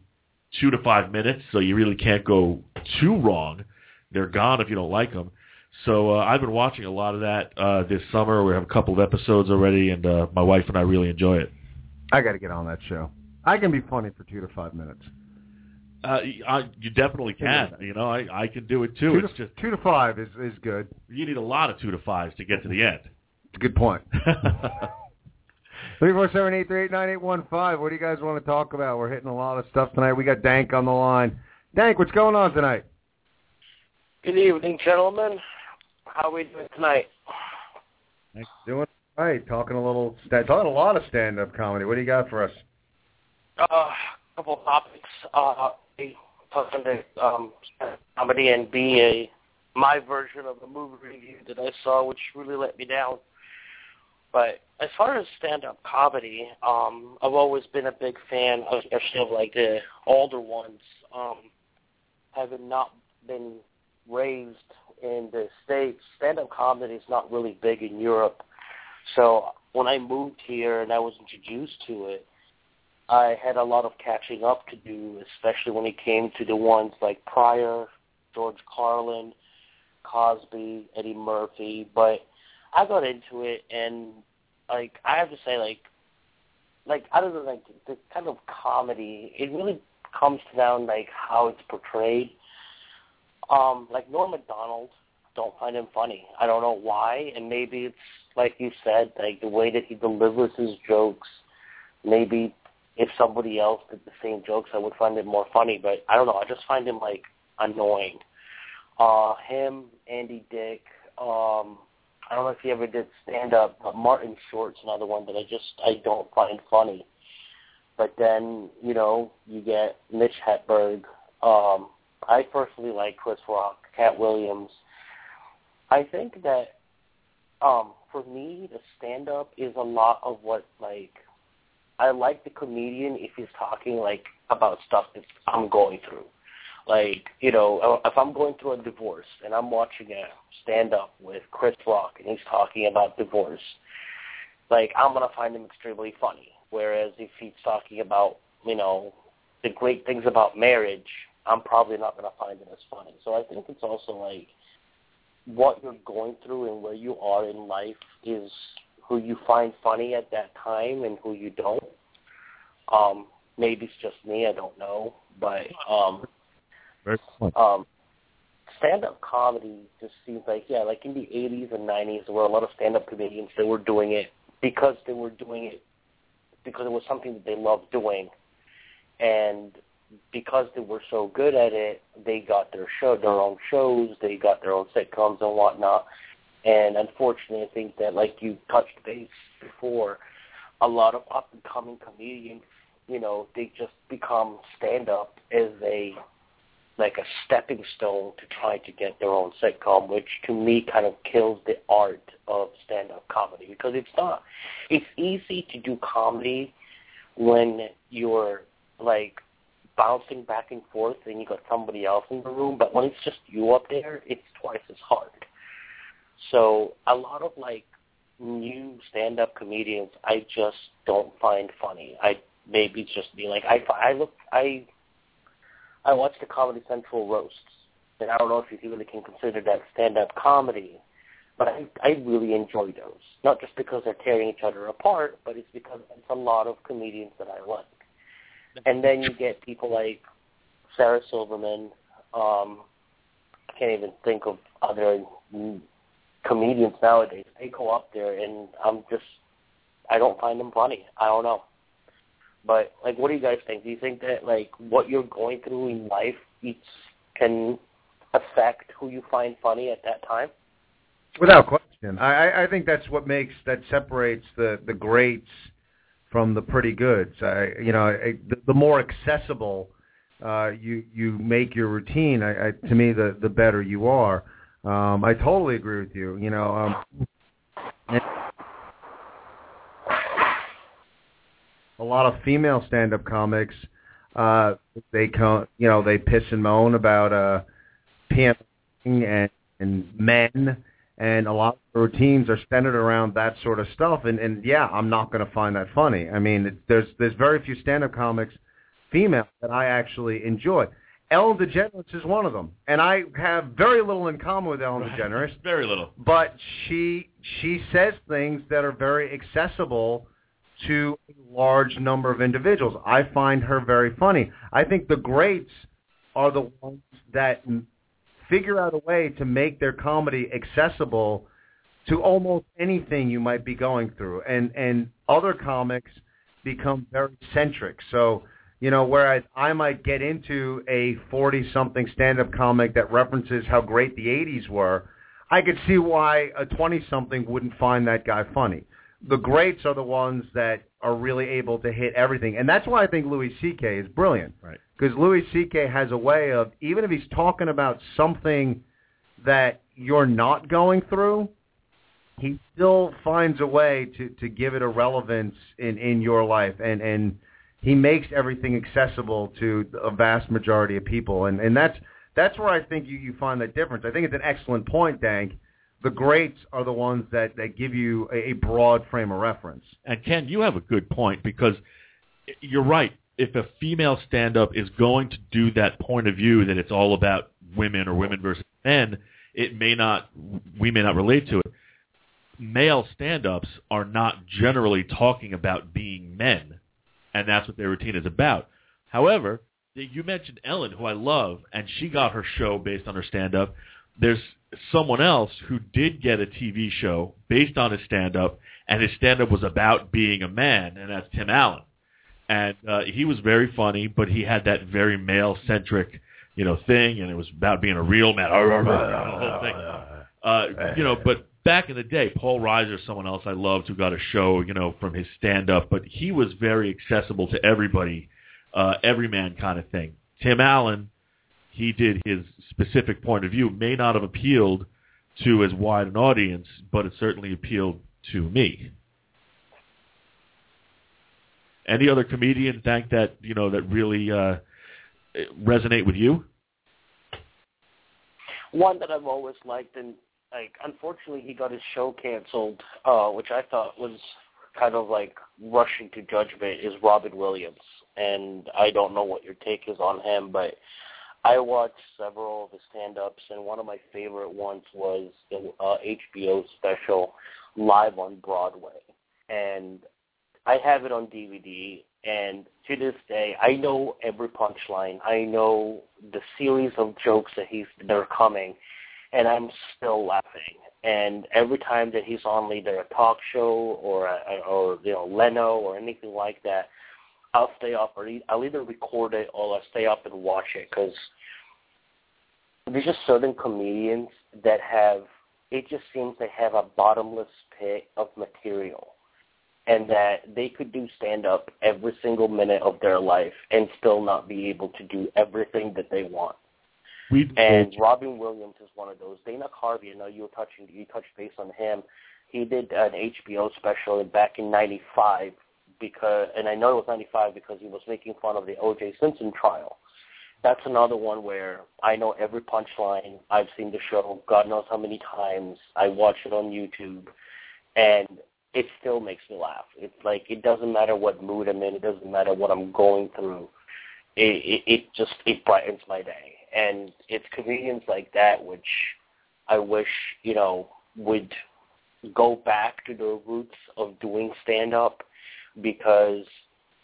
two to five minutes, so you really can't go too wrong. They're gone if you don't like them. So uh, I've been watching a lot of that uh, this summer. We have a couple of episodes already, and uh, my wife and I really enjoy it. I got to get on that show. I can be funny for two to five minutes. Uh, I, you definitely can. You know, I, I can do it too. Two It's just two to five is is good. you need a lot of two to fives to get to the end. It's a good point. (laughs) Three four seven eight three eight nine eight one five. What do you guys want to talk about? We're hitting a lot of stuff tonight. We got Dank on the line. Dank, what's going on tonight? Good evening, gentlemen. How are we doing tonight? Doing all right. Talking a little, talking a lot of stand-up comedy. What do you got for us? Uh, a couple of topics. Uh, A, talking to um, comedy and B, a my version of a movie review that I saw, which really let me down. But as far as stand-up comedy, um, I've always been a big fan, of, especially of like the older ones. Um, having not been raised in the states, stand-up comedy is not really big in Europe. So when I moved here and I was introduced to it, I had a lot of catching up to do, especially when it came to the ones like Pryor, George Carlin, Cosby, Eddie Murphy. But I got into it, and like I have to say, like, like other than like the kind of comedy, it really comes down like how it's portrayed. Um, like Norm Macdonald, don't find him funny. I don't know why, and maybe it's like you said, like the way that he delivers his jokes. Maybe if somebody else did the same jokes, I would find it more funny. But I don't know. I just find him like annoying. Uh, him, Andy Dick. Um, I don't know if he ever did stand up, but Martin Short's another one that I just I don't find funny. But then you know you get Mitch Hedberg. Um, I personally like Chris Rock, Katt Williams. I think that um, for me, the stand up is a lot of what like I like the comedian if he's talking like about stuff that I'm going through. Like, you know, if I'm going through a divorce and I'm watching a stand up with Chris Rock and he's talking about divorce, like I'm gonna find him extremely funny. Whereas if he's talking about, you know, the great things about marriage, I'm probably not gonna find it as funny. So I think it's also like what you're going through and where you are in life is who you find funny at that time and who you don't. Um, maybe it's just me, I don't know, but um. Um, stand-up comedy just seems like yeah, like in the '80s and '90s, there were a lot of stand-up comedians that were doing it because they were doing it because it was something that they loved doing, and because they were so good at it, they got their show, their own shows, they got their own sitcoms and whatnot. And unfortunately, I think that like you touched base before, a lot of up and coming comedians, you know, they just become stand up as a like a stepping stone to try to get their own sitcom, which to me kind of kills the art of stand up comedy because it's not it's easy to do comedy when you're like bouncing back and forth and you got somebody else in the room, but when it's just you up there, it's twice as hard. So a lot of like new stand-up comedians, I just don't find funny. I maybe it's just me. Like I, I look, I, I watch the Comedy Central roasts, and I don't know if you really can consider that stand-up comedy, but I, I really enjoy those. Not just because they're tearing each other apart, but it's because it's a lot of comedians that I like. And then you get people like Sarah Silverman. Um, I can't even think of other comedians nowadays. They go up there, and I'm just, I don't find them funny. I don't know. But like, what do you guys think? Do you think that like what you're going through in life each can affect who you find funny at that time? Without question, I, I- think that's what makes that separates the the greats from the pretty goods. I, you know, I, the, the more accessible uh, you you make your routine, I, I, to me, the the better you are. Um, I totally agree with you. You know, um, and a lot of female stand-up comics, uh, they come, you know, they piss and moan about uh, PMing and and men and a lot of routines are centered around that sort of stuff. And, and yeah, I'm not going to find that funny. I mean, it, there's there's very few stand-up comics, female, that I actually enjoy. Ellen DeGeneres is one of them, and I have very little in common with Ellen DeGeneres. Very little. But she she says things that are very accessible to a large number of individuals. I find her very funny. I think the greats are the ones that figure out a way to make their comedy accessible to almost anything you might be going through. And and other comics become very centric. So, you know, whereas I might get into a 40-something stand-up comic that references how great the 80s were, I could see why a 20-something wouldn't find that guy funny. The greats are the ones that are really able to hit everything. And that's why I think Louis C.K. is brilliant Right. because Louis C.K. has a way of even if he's talking about something that you're not going through, he still finds a way to to give it a relevance in in your life, and and he makes everything accessible to a vast majority of people, and and that's that's where I think you you find that difference. I think it's an excellent point, Dank. The greats are the ones that that give you a, a broad frame of reference. And Ken, you have a good point because you're right. If a female stand-up is going to do that point of view that it's all about women or women versus men, it may not. We may not relate to it. Male stand-ups are not generally talking about being men, and that's what their routine is about. However, you mentioned Ellen, who I love, and she got her show based on her stand-up. There's someone else who did get a TV show based on his stand-up, and his stand-up was about being a man, and that's Tim Allen. And uh, he was very funny, but he had that very male-centric, you know, thing, and it was about being a real man. (laughs) whole. Uh, you know, but back in the day, Paul Reiser, someone else I loved, who got a show, you know, from his stand-up, but he was very accessible to everybody, uh, everyman kind of thing. Tim Allen, he did his specific point of view, may not have appealed to as wide an audience, but it certainly appealed to me. Any other comedian think that you know that really uh, resonate with you? One that I've always liked, and like unfortunately he got his show canceled, uh, which I thought was kind of like rushing to judgment, is Robin Williams. And I don't know what your take is on him, but I watched several of his stand-ups, and one of my favorite ones was the uh, HBO special live on Broadway, and I have it on DVD. And to this day, I know every punchline. I know the series of jokes that he's that are coming, and I'm still laughing. And every time that he's on either a talk show or a, or you know Leno or anything like that, I'll stay up or I'll either record it or I'll stay up and watch it because there's just certain comedians that have it just seems they have a bottomless pit of material and that they could do stand up every single minute of their life and still not be able to do everything that they want. We and Robin Williams is one of those. Dana Carvey, I know you were touching you touched base on him. He did an HBO special back in '95 because, and I know it was '95 because he was making fun of the O.J. Simpson trial. That's another one where I know every punchline. I've seen the show God knows how many times. I watch it on YouTube, and it still makes me laugh. It's like it doesn't matter what mood I'm in. It doesn't matter what I'm going through. It, it, it just it brightens my day and it's comedians like that which I wish you know would go back to the roots of doing stand up because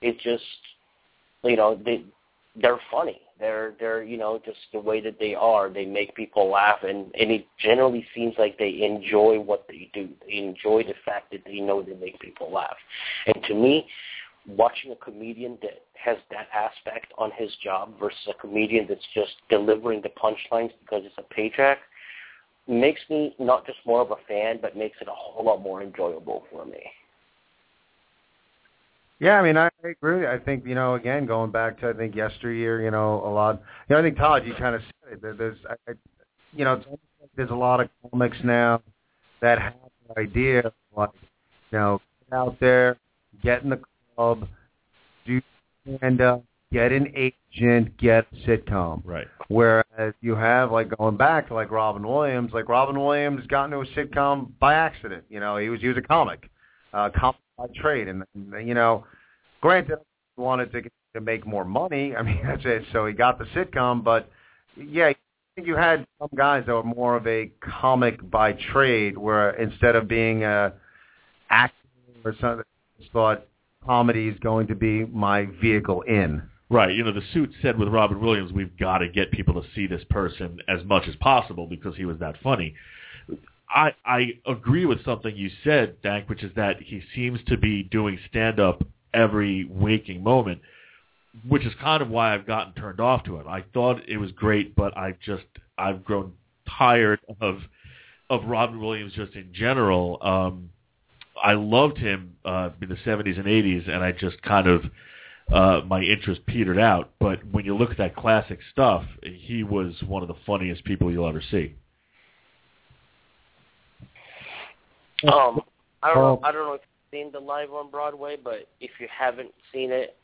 it just you know they they're funny they're they're you know just the way that they are. They make people laugh and and it generally seems like they enjoy what they do. They enjoy the fact that they know they make people laugh. And to me watching a comedian that has that aspect on his job versus a comedian that's just delivering the punchlines because it's a paycheck makes me not just more of a fan, but makes it a whole lot more enjoyable for me. Yeah, I mean, I agree. I think you know, again, going back to I think yesteryear, you know, a lot. You know, I think Todd, you kind of said it. There's, I, you know, there's a lot of comics now that have the idea, of like, you know, get out there, get in the club, do stand up, get an agent, get a sitcom. Right. Whereas you have like going back to like Robin Williams, like Robin Williams got into a sitcom by accident. You know, he was he was a comic, uh, comic by trade, and, you know, granted, wanted to to make more money. (laughs) I mean, that's it. So he got the sitcom, but yeah, I think you had some guys that were more of a comic by trade, where instead of being a actor or something, just thought comedy is going to be my vehicle in. Right. You know, the suit said with Robin Williams, we've got to get people to see this person as much as possible because he was that funny. I I agree with something you said, Dank, which is that he seems to be doing stand up every waking moment, which is kind of why I've gotten turned off to it. I thought it was great, but I just I've grown tired of of Robin Williams just in general. Um I loved him uh, in the 70s and 80s, and I just kind of uh, my interest petered out. But when you look at that classic stuff, he was one of the funniest people you'll ever see. Um, I don't know. I don't know if you've seen the live on Broadway, but if you haven't seen it,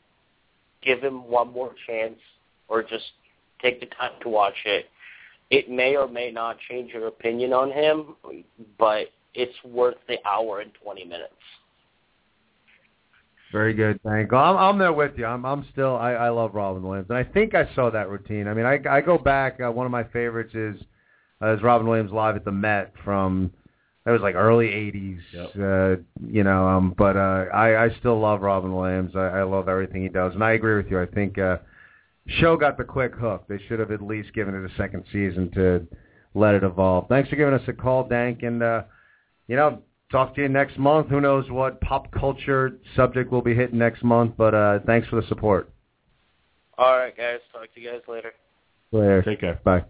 give him one more chance, or just take the time to watch it. It may or may not change your opinion on him, but it's worth the hour and 20 minutes. Very good, thank you. I'm, I'm there with you. I'm, I'm still. I, I love Robin Williams, and I think I saw that routine. I mean, I, I go back. Uh, one of my favorites is uh, is Robin Williams live at the Met from that was like early '80s. Yep. Uh, you know, um, but uh, I, I still love Robin Williams. I, I love everything he does, and I agree with you. I think uh, show got the quick hook. They should have at least given it a second season to let it evolve. Thanks for giving us a call, Dank, and. uh you know, talk to you next month. Who knows what pop culture subject we'll be hitting next month, but uh, thanks for the support. All right, guys. Talk to you guys later. Later. Take care. Bye.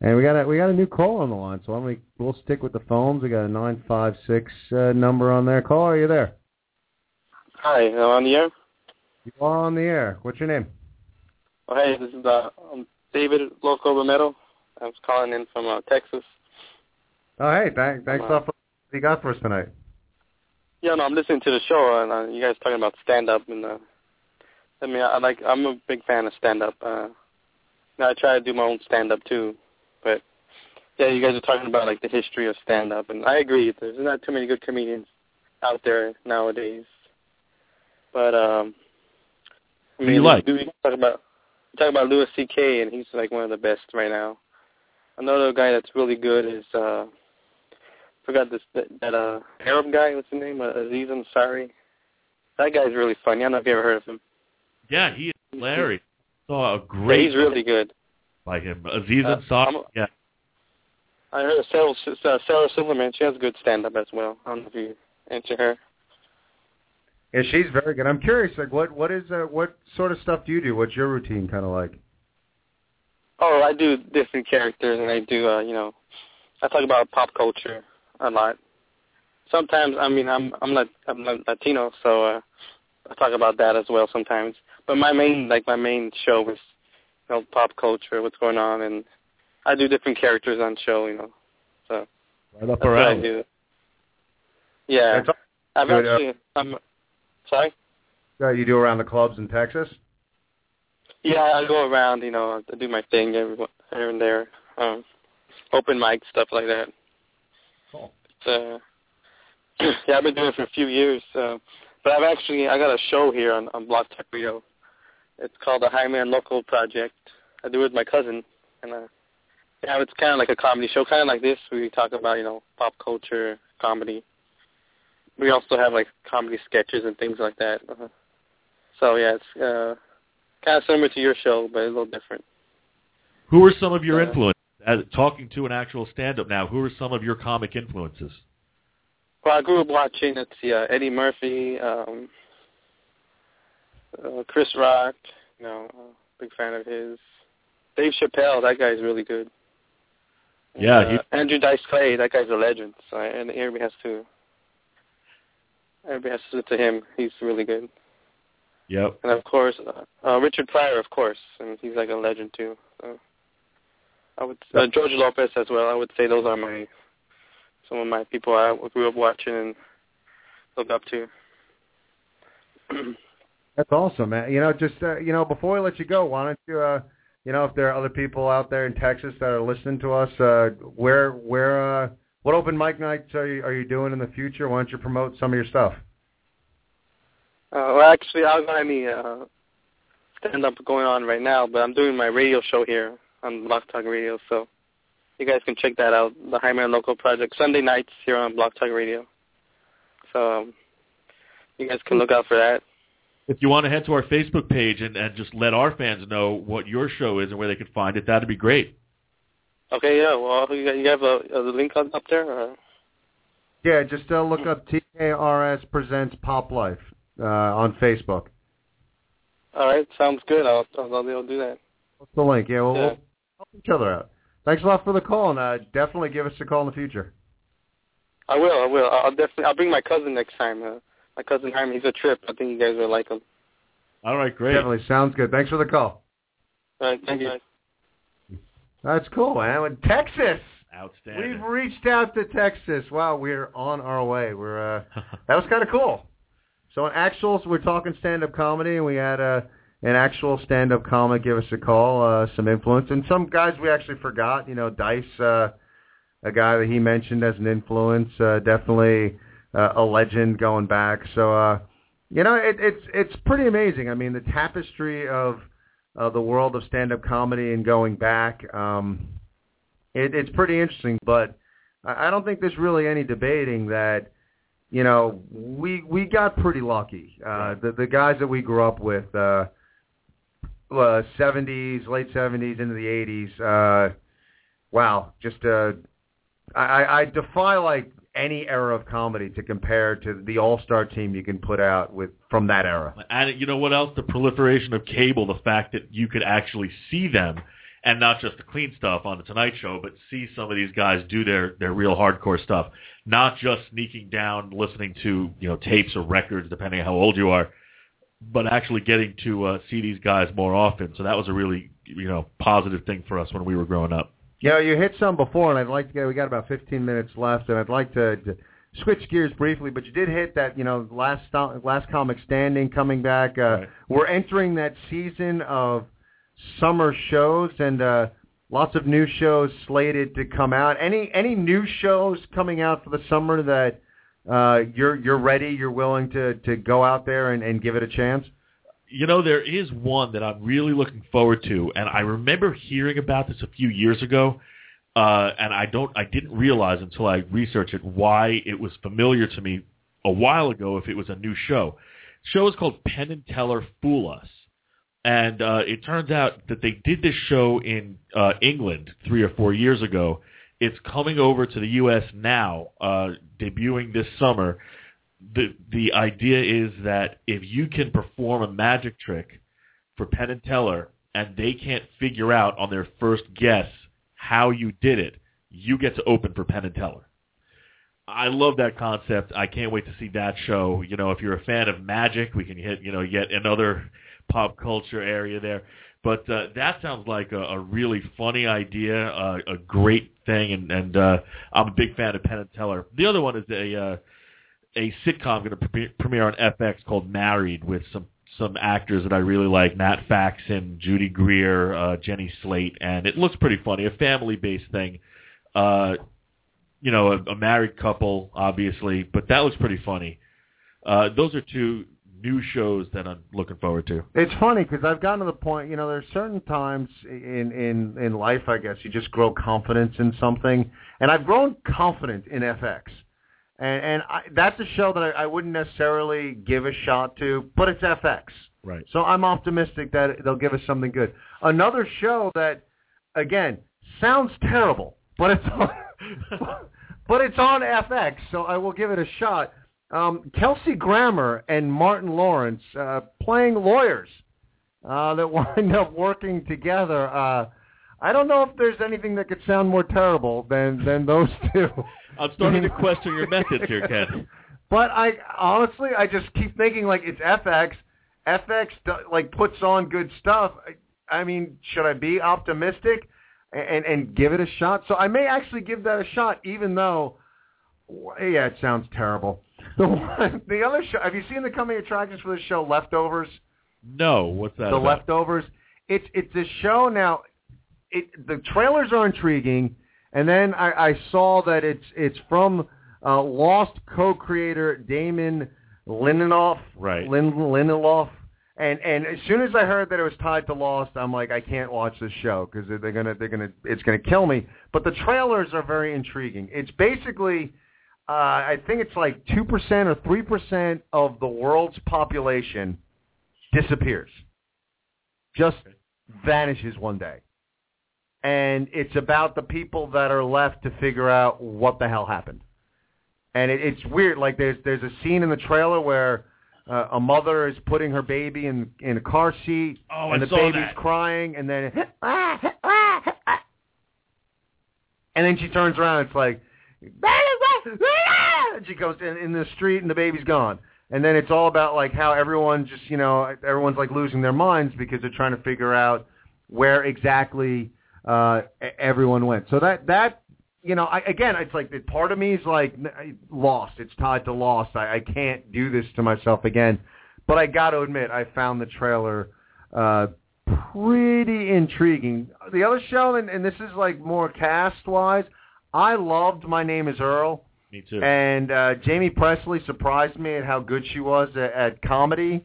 And we got a we got a new call on the line, so why don't we we'll stick with the phones. We got a nine five six uh, number on there. Call, are you there? Hi, I on the air? You are on the air. What's your name? Oh, hey, this is uh, um, David Loco Romero. I was calling in from uh, Texas. Oh, hey, thanks thanks Uh, a lot for what you got for us tonight. Yeah, no, I'm listening to the show, and uh, you guys talking about stand up, and uh, I mean, I, I like, I'm a big fan of stand up. Uh, I try to do my own stand up too, but yeah, you guys are talking about like the history of stand up, and I agree. There's not too many good comedians out there nowadays, but um, I mean, you like? do we talk about we talk about Louis C.K. and he's like one of the best right now. Another guy that's really good is uh forgot this that, that uh Arab guy. What's his name? Uh, Aziz Ansari. That guy's really funny. I don't know if you ever heard of him. Yeah, he is hilarious. Saw a Yeah, great he's really good. By him. Aziz Uh, Ansari. I'm- Yeah. I heard Sarah, uh, Sarah Silverman. She has good stand up as well. I don't know if you answer her. Yeah, she's very good. I'm curious, like, what what is uh, what sort of stuff do you do? What's your routine kind of like? Oh, I do different characters, and I do, uh, you know, I talk about pop culture a lot. Sometimes, I mean, I'm I'm not I'm not Latino, so uh, I talk about that as well sometimes. But my main, like my main show is, you know, pop culture, what's going on, and I do different characters on show, you know. So Right up that's what I around. do. Yeah, That's I've good, uh, actually, I'm sorry. Uh, you do around the clubs in Texas? Yeah, I go around, you know, I do my thing every here and there, um, open mic stuff like that. Cool. It's, uh, yeah, I've been doing it for a few years, uh, but I've actually I got a show here on on Blog Talk Radio. It's called the High Man Local Project. I do it with my cousin, and uh, yeah, it's kind of like a comedy show, kind of like this. We talk about you know pop culture, comedy. We also have like comedy sketches and things like that. Uh, so yeah, it's uh, kind of similar to your show, but a little different. Who are some of your Uh, influences? As, talking to an actual stand-up now, who are some of your comic influences? Well, I grew up watching see, uh, Eddie Murphy, um, uh, Chris Rock. You know, uh, big fan of his. Dave Chappelle, that guy's really good. Yeah, uh, he- Andrew Dice Clay, that guy's a legend. So, and everybody has to, everybody has to listen to him. He's really good. Yep. And of course, uh, uh, Richard Pryor, of course, and he's like a legend too. So I would uh, George Lopez as well. I would say those are my some of my people I grew up watching and look up to. (clears throat) That's awesome, man. You know, just uh, you know, before we let you go, why don't you, uh, you know, if there are other people out there in Texas that are listening to us, uh, where, where, uh, what open mic nights are you are you doing in the future? Why don't you promote some of your stuff? Uh, well, actually, I don't have any uh, stand-up going on right now, but I'm doing my radio show here on Blog Talk Radio, so you guys can check that out. The High Man Local Project Sunday nights here on Blog Talk Radio. So um, you guys can look out for that. If you want to head to our Facebook page and, and just let our fans know what your show is and where they can find it, that'd be great. Okay, yeah. Well, you, got, you have a, a link on, up there. Or? Yeah, just uh, look up TKRS Presents Pop Life uh, on Facebook. All right, sounds good. I'll I'll, I'll do that. What's the link? Yeah, we'll, Yeah. we'll help each other out. Thanks a lot for the call, and uh, definitely give us a call in the future. I will. I will. I'll definitely. I'll bring my cousin next time. Uh, my cousin Jaime. He's a trip. I think you guys will like him. All right, great. Definitely sounds good. Thanks for the call. All right. Thank you. That's cool, man. With Texas. Outstanding. We've reached out to Texas. Wow, we're on our way. We're uh, (laughs) that was kind of cool. So in actuals, we're talking stand-up comedy, and we had uh, an actual stand-up comic give us a call, uh, some influence, and some guys we actually forgot. You know, Dice, uh, a guy that he mentioned as an influence, uh, definitely uh, a legend going back. So uh, you know, it, it's it's pretty amazing. I mean, the tapestry of uh, the world of stand-up comedy and going back. Um, it, it's pretty interesting, but I I don't think there's really any debating that, you know, we we got pretty lucky. Uh, the the guys that we grew up with, uh, uh, 70s, late 70s into the 80s. Uh, wow, just uh, I, I I defy like any era of comedy to compare to the all-star team you can put out with from that era. And you know what else? The proliferation of cable, the fact that you could actually see them and not just the clean stuff on the Tonight Show, but see some of these guys do their, their real hardcore stuff. Not just sneaking down, listening to, you know, tapes or records, depending on how old you are, but actually getting to uh, see these guys more often. So that was a really, you know, positive thing for us when we were growing up. You know, you hit some before, and I'd like to get. We got about 15 minutes left, and I'd like to, to switch gears briefly. But you did hit that, you know, last last comic standing coming back. Uh, Right. We're entering that season of summer shows, and uh, lots of new shows slated to come out. Any any new shows coming out for the summer that uh, you're you're ready, you're willing to to go out there and, and give it a chance? You know, there is one that I'm really looking forward to, and I remember hearing about this a few years ago. uh, and I don't, I didn't realize until I researched it why it was familiar to me a while ago. If it was a new show, the show is called Penn and Teller Fool Us, and uh, it turns out that they did this show in uh, England three or four years ago. It's coming over to the U.S. now, uh, debuting this summer. The the idea is that if you can perform a magic trick for Penn and Teller, and they can't figure out on their first guess how you did it, you get to open for Penn and Teller. I love that concept. I can't wait to see that show. You know, if you're a fan of magic, we can hit, you know, yet another pop culture area there. But uh, that sounds like a, a really funny idea, uh, a great thing, and, and uh, I'm a big fan of Penn and Teller. The other one is a uh, a sitcom going to pre- premiere on FX called Married with some some actors that I really like, Nat Faxon, Judy Greer, uh, Jenny Slate, and it looks pretty funny, a family-based thing. Uh, you know, a, a married couple, obviously, but that looks pretty funny. Uh, those are two new shows that I'm looking forward to. It's funny because I've gotten to the point, you know, there's certain times in in in life, I guess, you just grow confidence in something, and I've grown confident in FX, and and I, that's a show that I, I wouldn't necessarily give a shot to, but it's FX, Right. so I'm optimistic that they'll give us something good. Another show that, again, sounds terrible, but it's on, (laughs) but it's on FX, so I will give it a shot. Um, Kelsey Grammer and Martin Lawrence uh, playing lawyers uh, that (laughs) wind up working together. Uh, I don't know if there's anything that could sound more terrible than than those two. (laughs) I'm starting to question your methods here, Ken. (laughs) But I honestly, I just keep thinking like it's FX. FX like puts on good stuff. I, I mean, should I be optimistic and and give it a shot? So I may actually give that a shot, even though, yeah, it sounds terrible. (laughs) The one, the other show. Have you seen the coming attractions for the show Leftovers? No, what's that? the about? leftovers. It's it's a show now. It the trailers are intriguing, and then I, I saw that it's it's from uh, Lost co-creator Damon Lindelof. Right. Lin, Lindelof. And and as soon as I heard that it was tied to Lost, I'm like, I can't watch this show because they're gonna they're gonna it's gonna kill me. But the trailers are very intriguing. It's basically. Uh, I think it's like two percent or three percent of the world's population disappears, just vanishes one day, and it's about the people that are left to figure out what the hell happened. And it, it's weird. Like there's there's a scene in the trailer where uh, a mother is putting her baby in in a car seat, Oh, and I the baby's that. crying, and then and then she turns around. And it's like and she goes in, in the street and the baby's gone. And then it's all about like how everyone just you know everyone's like losing their minds because they're trying to figure out where exactly uh, everyone went. So that that you know I, again it's like part of me is like lost. It's tied to lost. I, I can't do this to myself again. But I got to admit I found the trailer uh, pretty intriguing. The other show and, and this is like more cast wise. I loved My Name Is Earl. Me too. And uh, Jaime Pressly surprised me at how good she was at, at comedy.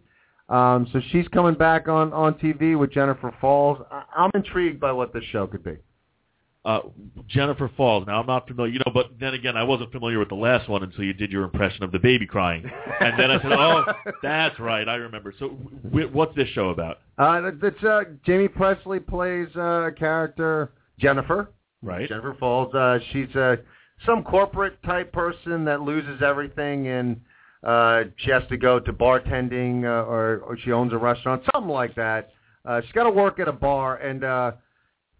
Um, so she's coming back on, on TV with Jennifer Falls. I, I'm intrigued by what this show could be. Uh, Jennifer Falls. Now I'm not familiar, you know, but then again, I wasn't familiar with the last one until you did your impression of the baby crying, and then I said, "Oh, (laughs) that's right, I remember." So, w- what's this show about? Uh, that's uh, Jaime Pressly plays uh, a character Jennifer. Right. Jennifer Falls. Uh, she's uh, some corporate type person that loses everything and uh, she has to go to bartending uh, or, or she owns a restaurant, something like that. Uh, she's got to work at a bar, and uh,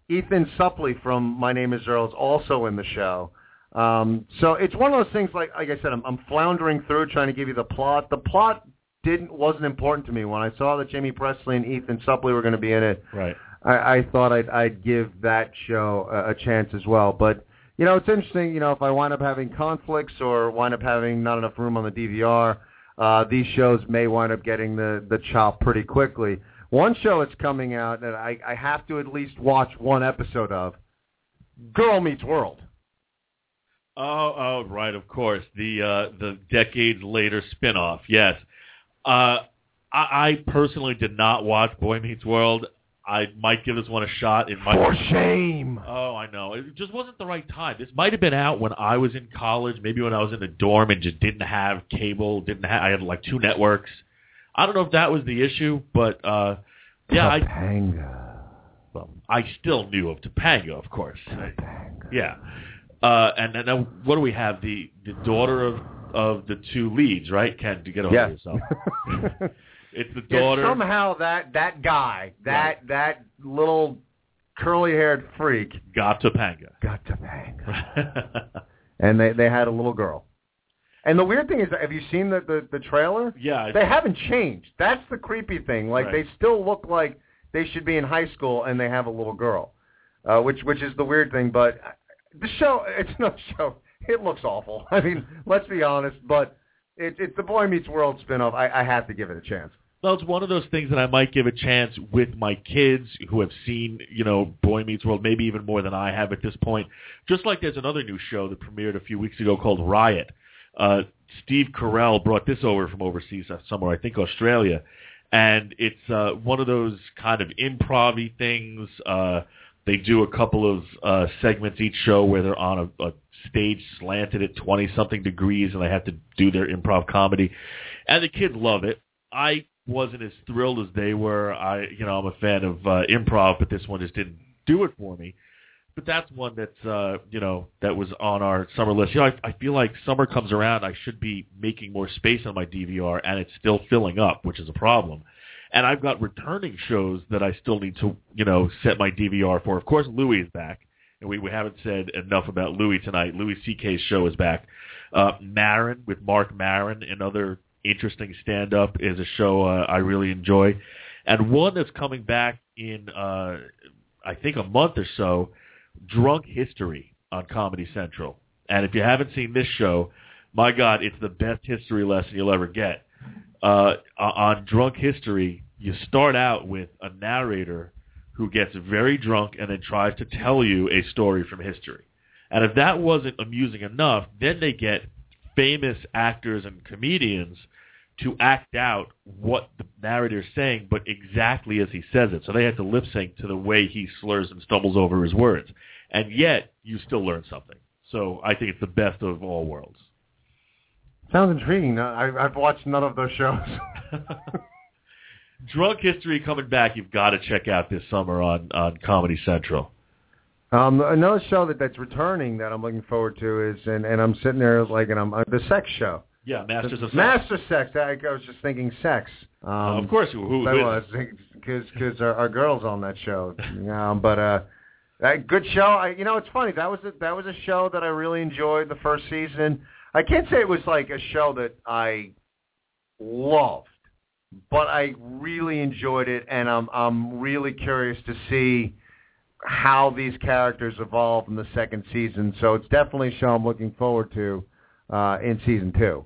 Ethan Suplee from My Name Is Earl is also in the show. Um, so it's one of those things. Like like I said, I'm, I'm floundering through trying to give you the plot. The plot didn't wasn't important to me when I saw that Jaime Pressly and Ethan Suplee were going to be in it. Right. I, I thought I'd, I'd give that show a, a chance as well. But you know, it's interesting. You know, if I wind up having conflicts or wind up having not enough room on the DVR, uh, these shows may wind up getting the the chop pretty quickly. One show that's coming out that I, I have to at least watch one episode of, Girl Meets World. Oh, oh, right, of course. The uh, the decades later spinoff. Yes. Uh, I, I personally did not watch Boy Meets World. I might give this one a shot. It might For shame. Oh, I know. It just wasn't the right time. This might have been out when I was in college, maybe when I was in the dorm and just didn't have cable, didn't have I had like two networks. I don't know if that was the issue, but uh yeah, I well, I still knew of Topanga, of course. Yeah. Uh and then uh, what do we have? The the daughter of of the two leads, right? Ken, to get over Yeah. yourself. (laughs) it's the Yeah, daughter. somehow that that guy, that that little curly-haired freak, got Topanga. got Topanga, (laughs) and they they had a little girl. And the weird thing is, have you seen the the, the trailer? yeah, They haven't changed. That's the creepy thing. Like Right. they still look like they should be in high school, and they have a little girl, uh, which which is the weird thing. But the show, (laughs) it's no show. It looks awful. (laughs) I mean, let's be honest. But it, it's the Boy Meets World spinoff. I, I have to give it a chance. Well, it's one of those things that I might give a chance with my kids who have seen, you know, Boy Meets World, maybe even more than I have at this point. Just like there's another new show that premiered a few weeks ago called Riot. Uh, Steve Carell brought this over from overseas uh, somewhere, I think Australia, and it's uh, one of those kind of improv things. Uh, they do a couple of uh, segments each show where they're on a, a stage slanted at 20 something degrees and they have to do their improv comedy, and the kids love it. I wasn't as thrilled as they were. I, you know, I'm a fan of uh, improv, but this one just didn't do it for me. But that's one that's, uh, you know, that was on our summer list. You know, I, I feel like summer comes around, I should be making more space on my DVR, and it's still filling up, which is a problem. And I've got returning shows that I still need to, you know, set my DVR for. Of course, Louis is back, and we, we haven't said enough about Louis tonight. Louis C.K.'s show is back. Uh, Maron with Marc Maron, another interesting stand-up, is a show uh, I really enjoy. And one that's coming back in, uh, I think, a month or so, Drunk History on Comedy Central. And if you haven't seen this show, my God, it's the best history lesson you'll ever get. Uh, on Drunk History, you start out with a narrator who gets very drunk and then tries to tell you a story from history. And if that wasn't amusing enough, then they get famous actors and comedians to act out what the narrator is saying, but exactly as he says it. So they have to lip sync to the way he slurs and stumbles over his words. And yet, you still learn something. So I think it's the best of all worlds. Sounds intriguing. I, I've watched none of those shows. (laughs) Drunk History coming back. You've got to check out this summer on, on Comedy Central. Um, another show that that's returning that I'm looking forward to is, and, and I'm sitting there like, and I'm uh, the sex show. Yeah, Masters of Sex. Master Sex. I, I was just thinking sex. Um, Uh, of course, who, who was because because our, our girls on that show. Um, but uh, that good show. I, you know, it's funny. That was a, that was a show that I really enjoyed the first season. I can't say it was like a show that I loved, but I really enjoyed it, and I'm I'm really curious to see how these characters evolve in the second season. So it's definitely a show I'm looking forward to uh, in season two.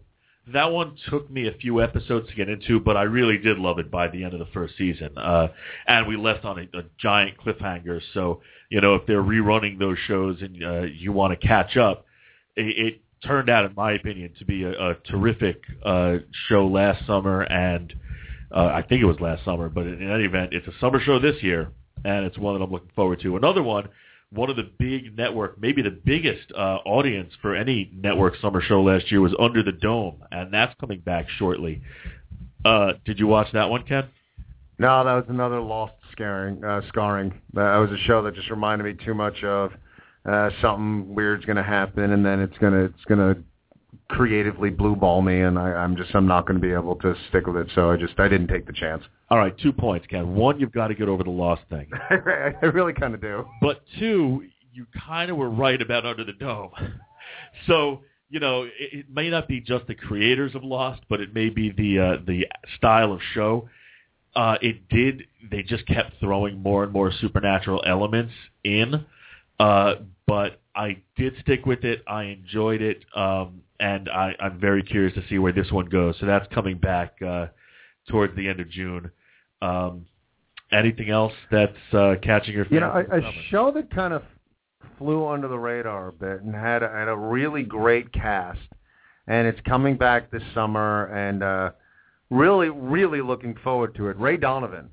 That one took me a few episodes to get into, but I really did love it by the end of the first season. Uh, and we left on a, a giant cliffhanger. So, you know, if they're rerunning those shows and uh, you want to catch up, it, it turned out, in my opinion, to be a, a terrific uh, show last summer. And uh, I think it was last summer, but in any event, it's a summer show this year, and it's one that I'm looking forward to. Another one one of the big network, maybe the biggest uh, audience for any network summer show last year was Under the Dome, and that's coming back shortly. Uh, did you watch that one, Ken? No, that was another lost scaring, uh, scarring. That was a show that just reminded me too much of uh, something weird's going to happen, and then it's going to it's going to creatively blue ball me, and I, I'm just I'm not going to be able to stick with it. So I just I didn't take the chance. All right, two points, Ken. One, you've got to get over the lost thing. (laughs) I really kind of do. But two, you kind of were right about Under the Dome. (laughs) So you know, it, it may not be just the creators of Lost, but it may be the uh, the style of show. Uh, it did. They just kept throwing more and more supernatural elements in, uh, but I did stick with it. I enjoyed it, um, and I, I'm very curious to see where this one goes. So that's coming back uh, towards the end of June. Um, anything else that's uh, catching your You know, a, a show that kind of flew under the radar a bit and had a, had a really great cast, and it's coming back this summer, and uh, really, really looking forward to it. Ray Donovan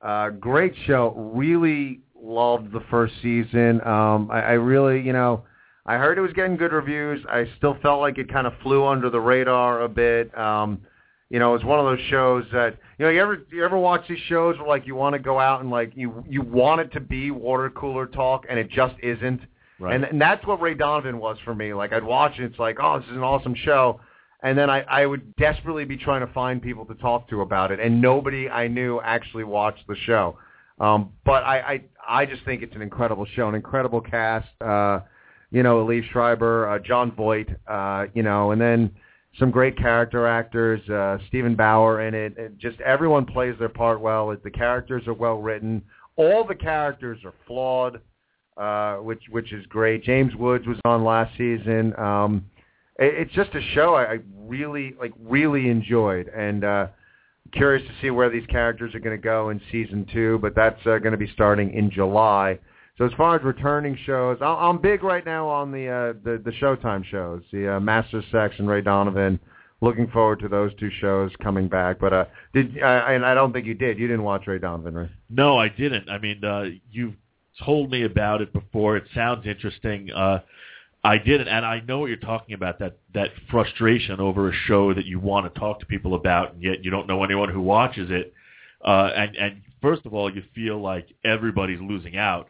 Uh, great show. Really loved the first season. Um, I, I really, you know, I heard it was getting good reviews. I still felt like it kind of flew under the radar a bit. Um, you know, it was one of those shows that you know. You ever you ever watch these shows where like you want to go out and like you you want it to be water cooler talk and it just isn't. Right. And, and that's what Ray Donovan was for me. Like I'd watch it, it's like, oh, this is an awesome show, and then I, I would desperately be trying to find people to talk to about it, and nobody I knew actually watched the show. Um, but I, I I just think it's an incredible show, an incredible cast. Uh, you know, Liev Schreiber, uh, Jon Voight, uh, you know, and then some great character actors, uh, Steven Bauer in it. it. Just everyone plays their part well. The characters are well written. All the characters are flawed uh, which which is great. James Woods was on last season. Um, it, it's just a show I, I really like, really enjoyed, and uh, curious to see where these characters are going to go in season two. But that's uh, going to be starting in July. So as far as returning shows, I, I'm big right now on the uh, the, the Showtime shows, the uh, Master Sex and Ray Donovan. Looking forward to those two shows coming back. But uh, did and I don't think you did. You didn't watch Ray Donovan, right? No, I didn't. I mean, uh, you've told me about it before. It sounds interesting. Uh, I didn't, and I know what you're talking about that that frustration over a show that you want to talk to people about, and yet you don't know anyone who watches it. Uh, and and first of all, you feel like everybody's losing out,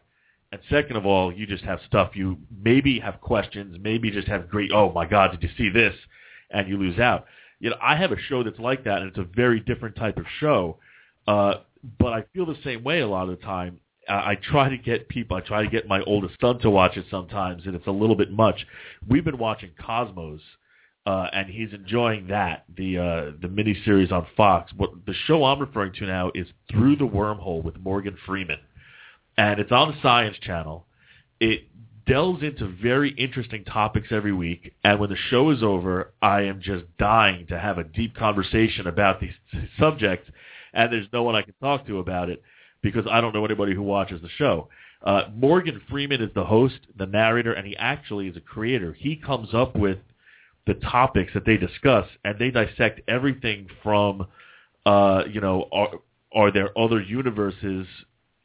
and second of all, you just have stuff you maybe have questions, maybe just have great. Oh my God, did you see this? And you lose out. You know, I have a show that's like that, and it's a very different type of show. Uh, but I feel the same way a lot of the time I try to get people. I try to get my oldest son to watch it sometimes, and it's a little bit much. We've been watching Cosmos, uh, and he's enjoying that the uh, the miniseries on Fox. What the show I'm referring to now is Through the Wormhole with Morgan Freeman, and it's on the Science Channel. It delves into very interesting topics every week, and when the show is over, I am just dying to have a deep conversation about these (laughs) subjects, and there's no one I can talk to about it because I don't know anybody who watches the show. Uh, Morgan Freeman is the host, the narrator, and he actually is a creator. He comes up with the topics that they discuss, and they dissect everything from, uh, you know, are, are there other universes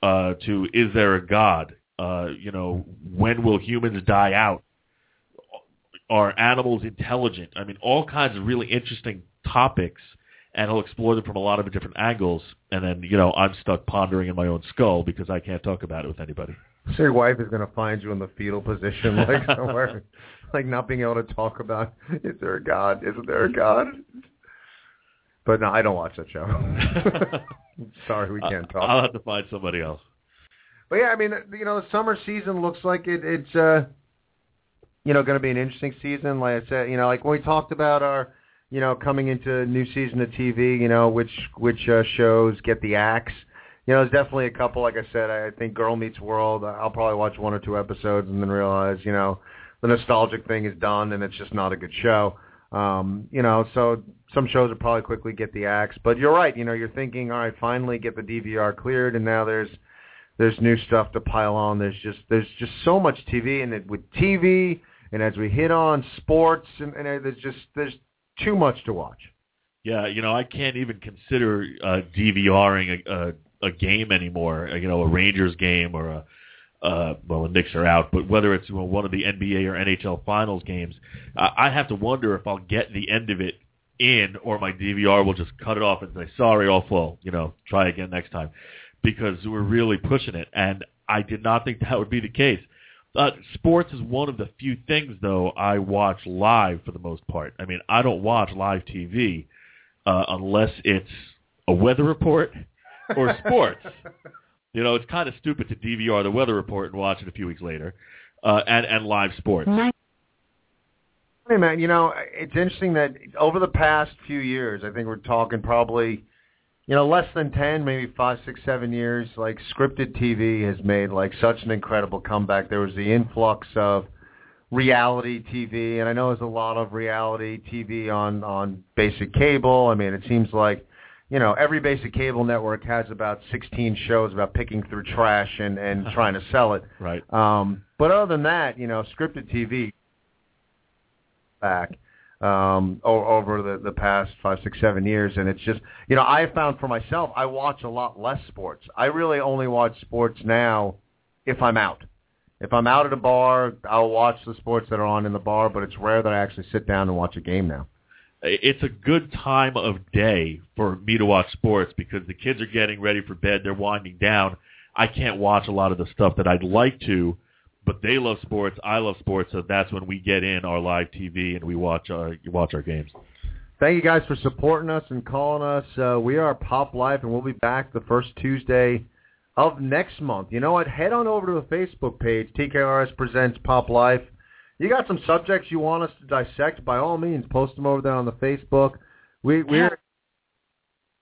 uh, to is there a God? Uh, you know, when will humans die out? Are animals intelligent? I mean, all kinds of really interesting topics and he'll explore them from a lot of different angles. And then, you know, I'm stuck pondering in my own skull because I can't talk about it with anybody. So your wife is going to find you in the fetal position, like (laughs) somewhere, like not being able to talk about is there a God? Isn't there a God? But no, I don't watch that show. (laughs) Sorry, we can't talk. I'll have to find somebody else. But yeah, I mean, you know, the summer season looks like it, it's, uh, you know, going to be an interesting season. Like I said, you know, like when we talked about our you know, coming into a new season of TV, you know, which which uh, shows get the axe. You know, there's definitely a couple. Like I said, I think Girl Meets World. I'll probably watch one or two episodes and then realize, you know, the nostalgic thing is done and it's just not a good show. Um, you know, so some shows will probably quickly get the axe. But you're right. You know, you're thinking, all right, finally get the DVR cleared, and now there's there's new stuff to pile on. There's just there's just so much TV, and it with TV, and as we hit on sports, and, and there's just there's too much to watch. Yeah, you know, I can't even consider uh, DVRing a, a, a game anymore. Uh, you know, a Rangers game or a uh, well, the Knicks are out, but whether it's one of the NBA or NHL Finals games, uh, I have to wonder if I'll get the end of it in, or my DVR will just cut it off and say, "Sorry, all full." You know, try again next time, because we're really pushing it, and I did not think that would be the case. Uh, sports is one of the few things, though, I watch live for the most part. I mean, I don't watch live TV uh, unless it's a weather report or (laughs) sports. you know, it's kind of stupid to DVR the weather report and watch it a few weeks later, uh, and and live sports. Hey man, you know, it's interesting that over the past few years, I think we're talking probably you know, less than 10, maybe five, six, seven years, like scripted TV has made like such an incredible comeback. There was the influx of reality TV, and I know there's a lot of reality TV on, on basic cable. I mean, it seems like, you know, every basic cable network has about 16 shows about picking through trash and, and (laughs) trying to sell it. Right. Um, but other than that, you know, scripted TV back. um, over the the past five, six, seven years, and it's just you know I found for myself I watch a lot less sports. I really only watch sports now if I'm out. If I'm out at a bar, I'll watch the sports that are on in the bar, but it's rare that I actually sit down and watch a game now. It's a good time of day for me to watch sports because the kids are getting ready for bed. They're winding down. I can't watch a lot of the stuff that I'd like to, but they love sports. I love sports, so that's when we get in our live TV and we watch our watch our games. Thank you guys for supporting us and calling us. Uh, we are Pop Life, and we'll be back the first Tuesday of next month. You know what? Head on over to the Facebook page, TKRS Presents Pop Life. You got some subjects you want us to dissect? By all means, post them over there on the Facebook. We we're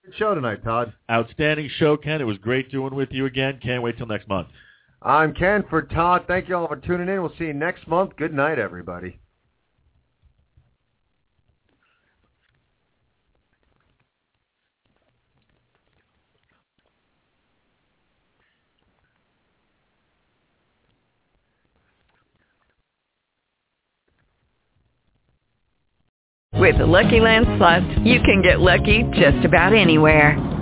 good show tonight, Todd. Outstanding show, Ken. It was great doing with you again. Can't wait till next month. I'm Ken for Todd. Thank you all for tuning in. We'll see you next month. Good night, everybody. With the Lucky Land Slots, you can get lucky just about anywhere.